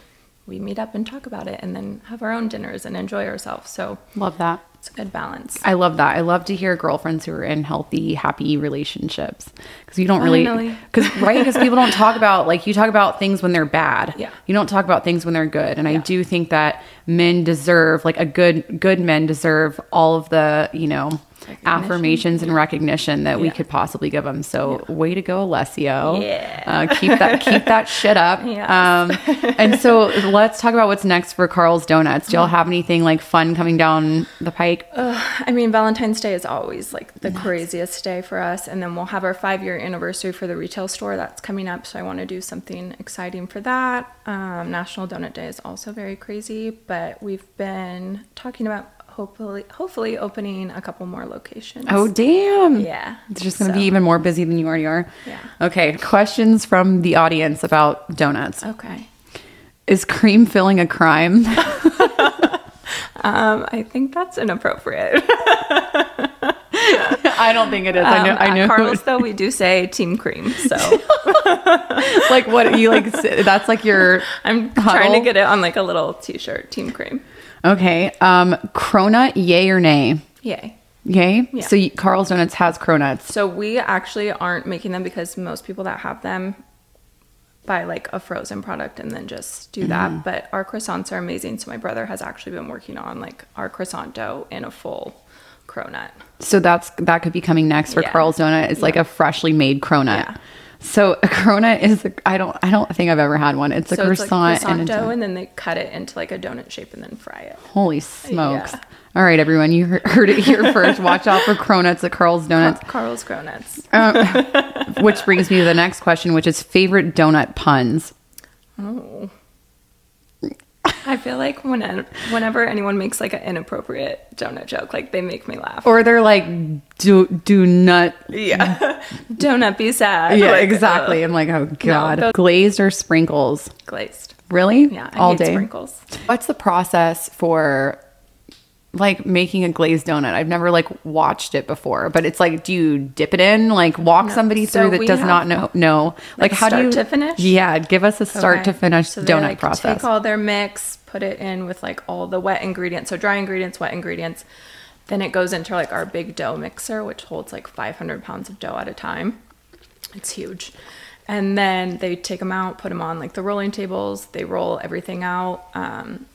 Speaker 3: we meet up and talk about it and then have our own dinners and enjoy ourselves. So
Speaker 2: Love that.
Speaker 3: it's a good balance.
Speaker 2: I love that. I love to hear girlfriends who are in healthy, happy relationships because you don't oh,
Speaker 3: really,
Speaker 2: because *laughs* right, because people don't talk about like you talk about things when they're bad.
Speaker 3: Yeah.
Speaker 2: You don't talk about things when they're good, and I do think that men deserve like a good good men deserve all of the you know. Affirmations and recognition that we could possibly give them. So way to go, Alessio.
Speaker 3: Yeah.
Speaker 2: Uh, keep that keep that *laughs* shit up.
Speaker 3: Yes.
Speaker 2: Um, and so let's talk about what's next for Carl's Donuts. Do y'all have anything like fun coming down the pike?
Speaker 3: I mean, Valentine's Day is always like the craziest day for us. And then we'll have our five year anniversary for the retail store that's coming up. So I want to do something exciting for that. Um, National Donut Day is also very crazy, but we've been talking about hopefully hopefully opening a couple more locations.
Speaker 2: Oh damn!
Speaker 3: Yeah.
Speaker 2: it's just gonna
Speaker 3: So-
Speaker 2: be even more busy than you already are.
Speaker 3: Yeah.
Speaker 2: Okay, questions from the audience about donuts.
Speaker 3: Okay.
Speaker 2: Is cream filling a crime? *laughs* *laughs*
Speaker 3: Um, I think that's inappropriate. *laughs*
Speaker 2: I don't think it is. I know.
Speaker 3: Um,
Speaker 2: I know.
Speaker 3: Carl's, though, we do say team cream. So
Speaker 2: like what you like? That's like your.
Speaker 3: I'm
Speaker 2: Huddle.
Speaker 3: trying to get it on like a little t shirt, team cream.
Speaker 2: Okay. Um, cronut, yay or nay?
Speaker 3: Yay.
Speaker 2: Yay.
Speaker 3: Yeah.
Speaker 2: So Carl's Donuts has cronuts.
Speaker 3: So we actually aren't making them because most people that have them buy like a frozen product and then just do
Speaker 2: Mm-hmm.
Speaker 3: that. But our croissants are amazing. So my brother has actually been working on like our croissant dough in a full cronut.
Speaker 2: So that's that could be coming next for
Speaker 3: Yeah.
Speaker 2: Carl's Donut. It's like a freshly made cronut.
Speaker 3: Yeah.
Speaker 2: So *laughs* a cronut is I don't I don't think I've ever had one. It's a
Speaker 3: so
Speaker 2: croissant,
Speaker 3: it's like croissant
Speaker 2: and
Speaker 3: dough, and then they cut it into like a donut shape and then fry it.
Speaker 2: holy smokes.
Speaker 3: Yeah.
Speaker 2: All right, everyone, you *laughs* heard it here first. Watch out for cronuts at Carl's Donuts.
Speaker 3: Carl's cronuts.
Speaker 2: Uh, which brings me to the next question, which is favorite donut puns.
Speaker 3: Oh. *laughs* I feel like when whenever anyone makes like an inappropriate donut joke, like they make me laugh.
Speaker 2: Or they're like, do do nut.
Speaker 3: yeah, *laughs* donut be sad.
Speaker 2: Yeah,
Speaker 3: Like,
Speaker 2: exactly.
Speaker 3: ugh,
Speaker 2: I'm like, oh god.
Speaker 3: those-
Speaker 2: Glazed or sprinkles?
Speaker 3: glazed.
Speaker 2: Really?
Speaker 3: Yeah, I
Speaker 2: all
Speaker 3: hate
Speaker 2: day.
Speaker 3: sprinkles.
Speaker 2: What's the process for like making a glazed donut? I've never like watched it before, but it's like, do you dip it in? Like walk somebody
Speaker 3: So
Speaker 2: through that does not know know like,
Speaker 3: like,
Speaker 2: how do
Speaker 3: start
Speaker 2: you
Speaker 3: to finish?
Speaker 2: Yeah, give us a start
Speaker 3: Okay.
Speaker 2: to finish
Speaker 3: So
Speaker 2: donut
Speaker 3: like,
Speaker 2: process.
Speaker 3: Take all their mix, put it in with like all the wet ingredients. So dry ingredients, wet ingredients. Then it goes into like our big dough mixer, which holds like 500 pounds of dough at a time. It's huge. And then they take them out, put them on like the rolling tables. They roll everything out, um,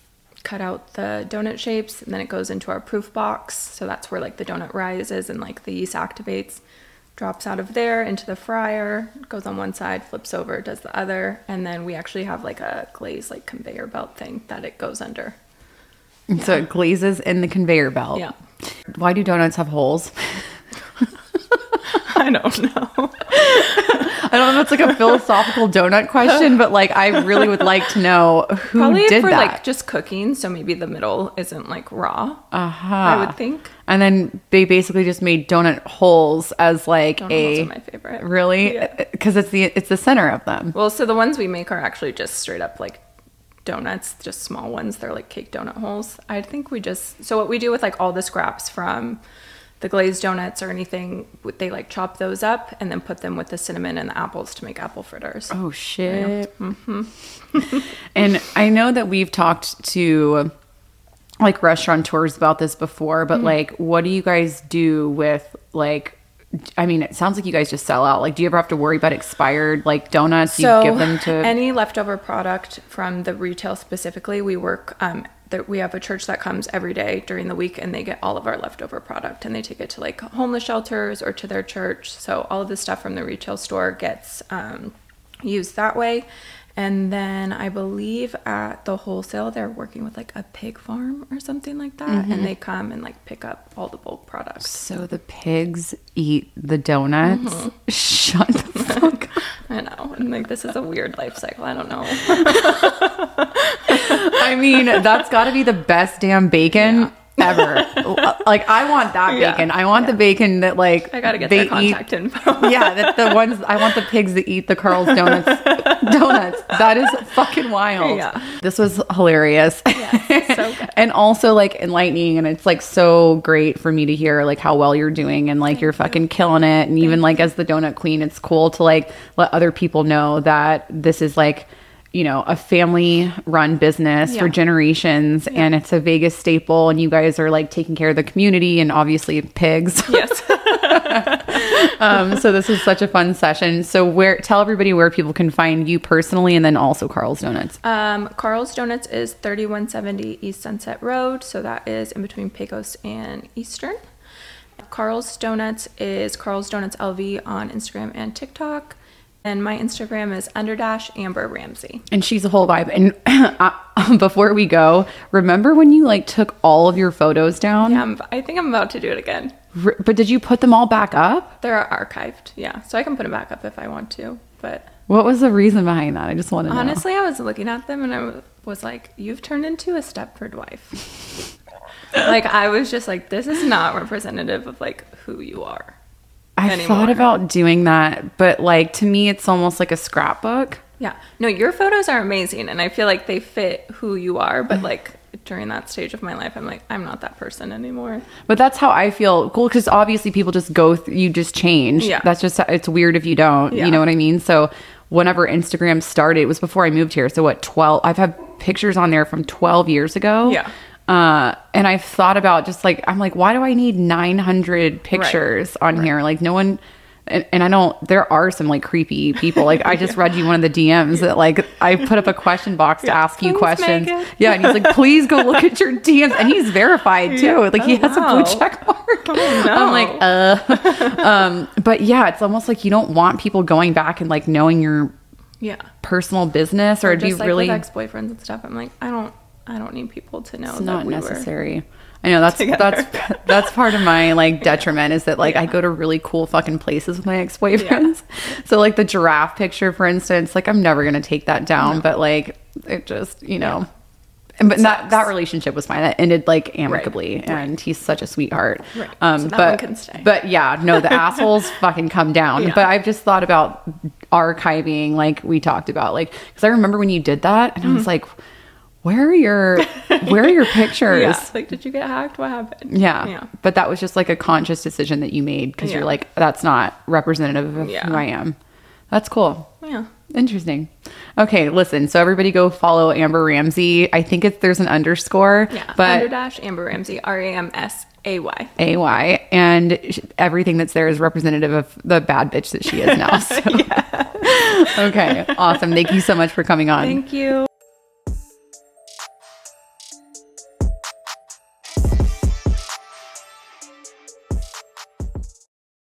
Speaker 3: cut out the donut shapes, and then it goes into our proof box. So that's where like the donut rises and like the yeast activates. Drops out of there into the fryer, goes on one side, flips over, does the other, and then we actually have like a glaze like conveyor belt thing that it goes under.
Speaker 2: So it glazes in the conveyor belt.
Speaker 3: Yeah.
Speaker 2: Why do donuts have holes? *laughs*
Speaker 3: I don't know. *laughs*
Speaker 2: I don't know if it's like a philosophical donut question, but like I really would like to know who
Speaker 3: Probably
Speaker 2: did
Speaker 3: for
Speaker 2: that.
Speaker 3: like just cooking, so maybe the middle isn't like raw.
Speaker 2: uh-huh.
Speaker 3: I would think.
Speaker 2: And then they basically just made donut holes as like
Speaker 3: Donut
Speaker 2: a
Speaker 3: my favorite.
Speaker 2: really
Speaker 3: Yeah.
Speaker 2: because it's the it's the center of them.
Speaker 3: Well, so the ones we make are actually just straight up like donuts, just small ones. They're like cake donut holes. I think we just so what we do with like all the scraps from the glazed donuts or anything, they like chop those up and then put them with the cinnamon and the apples to make apple fritters.
Speaker 2: Oh shit. *laughs* and I know that we've talked to like restaurateurs about this before, but like what do you guys do with like I mean, it sounds like you guys just sell out. Like, do you ever have to worry about expired like donuts? Do you give them to
Speaker 3: any leftover product from the retail specifically. We work. Um, that we have a church that comes every day during the week, and they get all of our leftover product, and they take it to like homeless shelters or to their church. So all of the stuff from the retail store gets um, used that way. And then I believe at the wholesale, they're working with like a pig farm or something like that,
Speaker 2: Mm-hmm.
Speaker 3: and they come and like pick up all the bulk products.
Speaker 2: So the pigs eat the donuts.
Speaker 3: Mm-hmm.
Speaker 2: Shut the fuck up. *laughs*
Speaker 3: I know, and like this is a weird life cycle. I don't know. *laughs* *laughs*
Speaker 2: I mean, that's got to be the best damn bacon ever. like, I want that
Speaker 3: Yeah.
Speaker 2: bacon. I want the bacon that like
Speaker 3: I gotta get
Speaker 2: they
Speaker 3: their contact info.
Speaker 2: yeah, that the ones I want the pigs that eat the Carl's donuts. donuts. That is fucking wild.
Speaker 3: Yeah.
Speaker 2: This was hilarious.
Speaker 3: so good. *laughs*
Speaker 2: and also like enlightening and it's like so great for me to hear like how well you're doing and like you're fucking killing it and even like as the donut queen it's cool to like let other people know that this is like you know a family run business for
Speaker 3: Yeah.
Speaker 2: generations and it's a Vegas staple and you guys are like taking care of the community and obviously pigs *laughs*
Speaker 3: Yes. *laughs*
Speaker 2: um, so this was such a fun session. So where tell everybody where people can find you personally and then also Carl's Donuts.
Speaker 3: Um, Carl's Donuts is 3170 East Sunset Road, so that is in between Pecos and Eastern. Carl's Donuts is Carl's Donuts LV on Instagram and TikTok. And my Instagram is underdash Amber Ramsay.
Speaker 2: And she's a whole vibe. And *clears throat* uh, *laughs* before we go, remember when you like took all of your photos down?
Speaker 3: Yeah, I'm, I think I'm about to do it again.
Speaker 2: R- But did you put them all back up?
Speaker 3: They're archived, yeah. So I can put them back up if I want to. But
Speaker 2: What was the reason behind that? I just want to know.
Speaker 3: honestly, I was looking at them and I was like, "You've turned into a Stepford wife." *laughs* like I was just like, "This is not representative of like who you are."
Speaker 2: I
Speaker 3: anymore.
Speaker 2: thought about doing that, but like to me, it's almost like a scrapbook.
Speaker 3: Yeah. No, your photos are amazing and I feel like they fit who you are, but like during that stage of my life, I'm like, I'm not that person anymore.
Speaker 2: But that's how I feel. Cool, because obviously people just go. Th- you just change.
Speaker 3: Yeah.
Speaker 2: That's just. It's weird if you don't.
Speaker 3: Yeah.
Speaker 2: You know what I mean? So whenever Instagram started, it was before I moved here. So what? Twelve. I've had pictures on there from twelve years ago.
Speaker 3: Yeah.
Speaker 2: Uh, and I've thought about just like I'm like, why do I need 900 pictures on here? Like no one. and, and I don't. There are some like creepy people. Like I just *laughs* read you one of the DMs that like I put up a question box to
Speaker 3: Yeah.
Speaker 2: ask you
Speaker 3: Please,
Speaker 2: questions. Yeah, and he's like, *laughs* please go look at your DMs, and he's verified too.
Speaker 3: Yeah.
Speaker 2: Like he
Speaker 3: Oh,
Speaker 2: has a
Speaker 3: wow.
Speaker 2: blue check mark.
Speaker 3: Oh, no. *laughs*
Speaker 2: I'm like, uh, um, but yeah, it's almost like you don't want people going back and like knowing your
Speaker 3: Yeah.
Speaker 2: personal business, or,
Speaker 3: Or
Speaker 2: it'd be
Speaker 3: like
Speaker 2: really
Speaker 3: ex-boyfriends and stuff. I'm like, I don't, I don't need people to know
Speaker 2: it's
Speaker 3: that
Speaker 2: not
Speaker 3: we were-
Speaker 2: necessary. I know that's
Speaker 3: together.
Speaker 2: that's *laughs* that's part of my like detriment is that like I go to really cool fucking places with my ex boyfriends. *laughs* So like the giraffe picture, for instance, like I'm never gonna take that down, but like it just you know. And but that that relationship was fine. That ended like amicably, and he's such a sweetheart.
Speaker 3: Right.
Speaker 2: Um,
Speaker 3: So
Speaker 2: but
Speaker 3: one can stay.
Speaker 2: but yeah, no, the *laughs* assholes fucking come down.
Speaker 3: Yeah.
Speaker 2: But I've just thought about archiving, like we talked about, like because I remember when you did that, and I
Speaker 3: Mm-hmm.
Speaker 2: was like, where are your where are your *laughs* pictures?
Speaker 3: Yeah. Like, did you get hacked? What happened?
Speaker 2: Yeah.
Speaker 3: Yeah.
Speaker 2: But that was just like a conscious decision that you made because you're like, that's not representative of
Speaker 3: Yeah.
Speaker 2: who I am. That's cool.
Speaker 3: Yeah.
Speaker 2: Interesting. Okay, listen. So everybody go follow Amber Ramsay. I think it's there's an underscore,
Speaker 3: Yeah.
Speaker 2: but
Speaker 3: Under dash Amber Ramsay. R A M S A Y.
Speaker 2: A Y, and sh- everything that's there is representative of the bad bitch that she is now. *laughs* So. okay, awesome. Thank you so much for coming on.
Speaker 3: Thank you.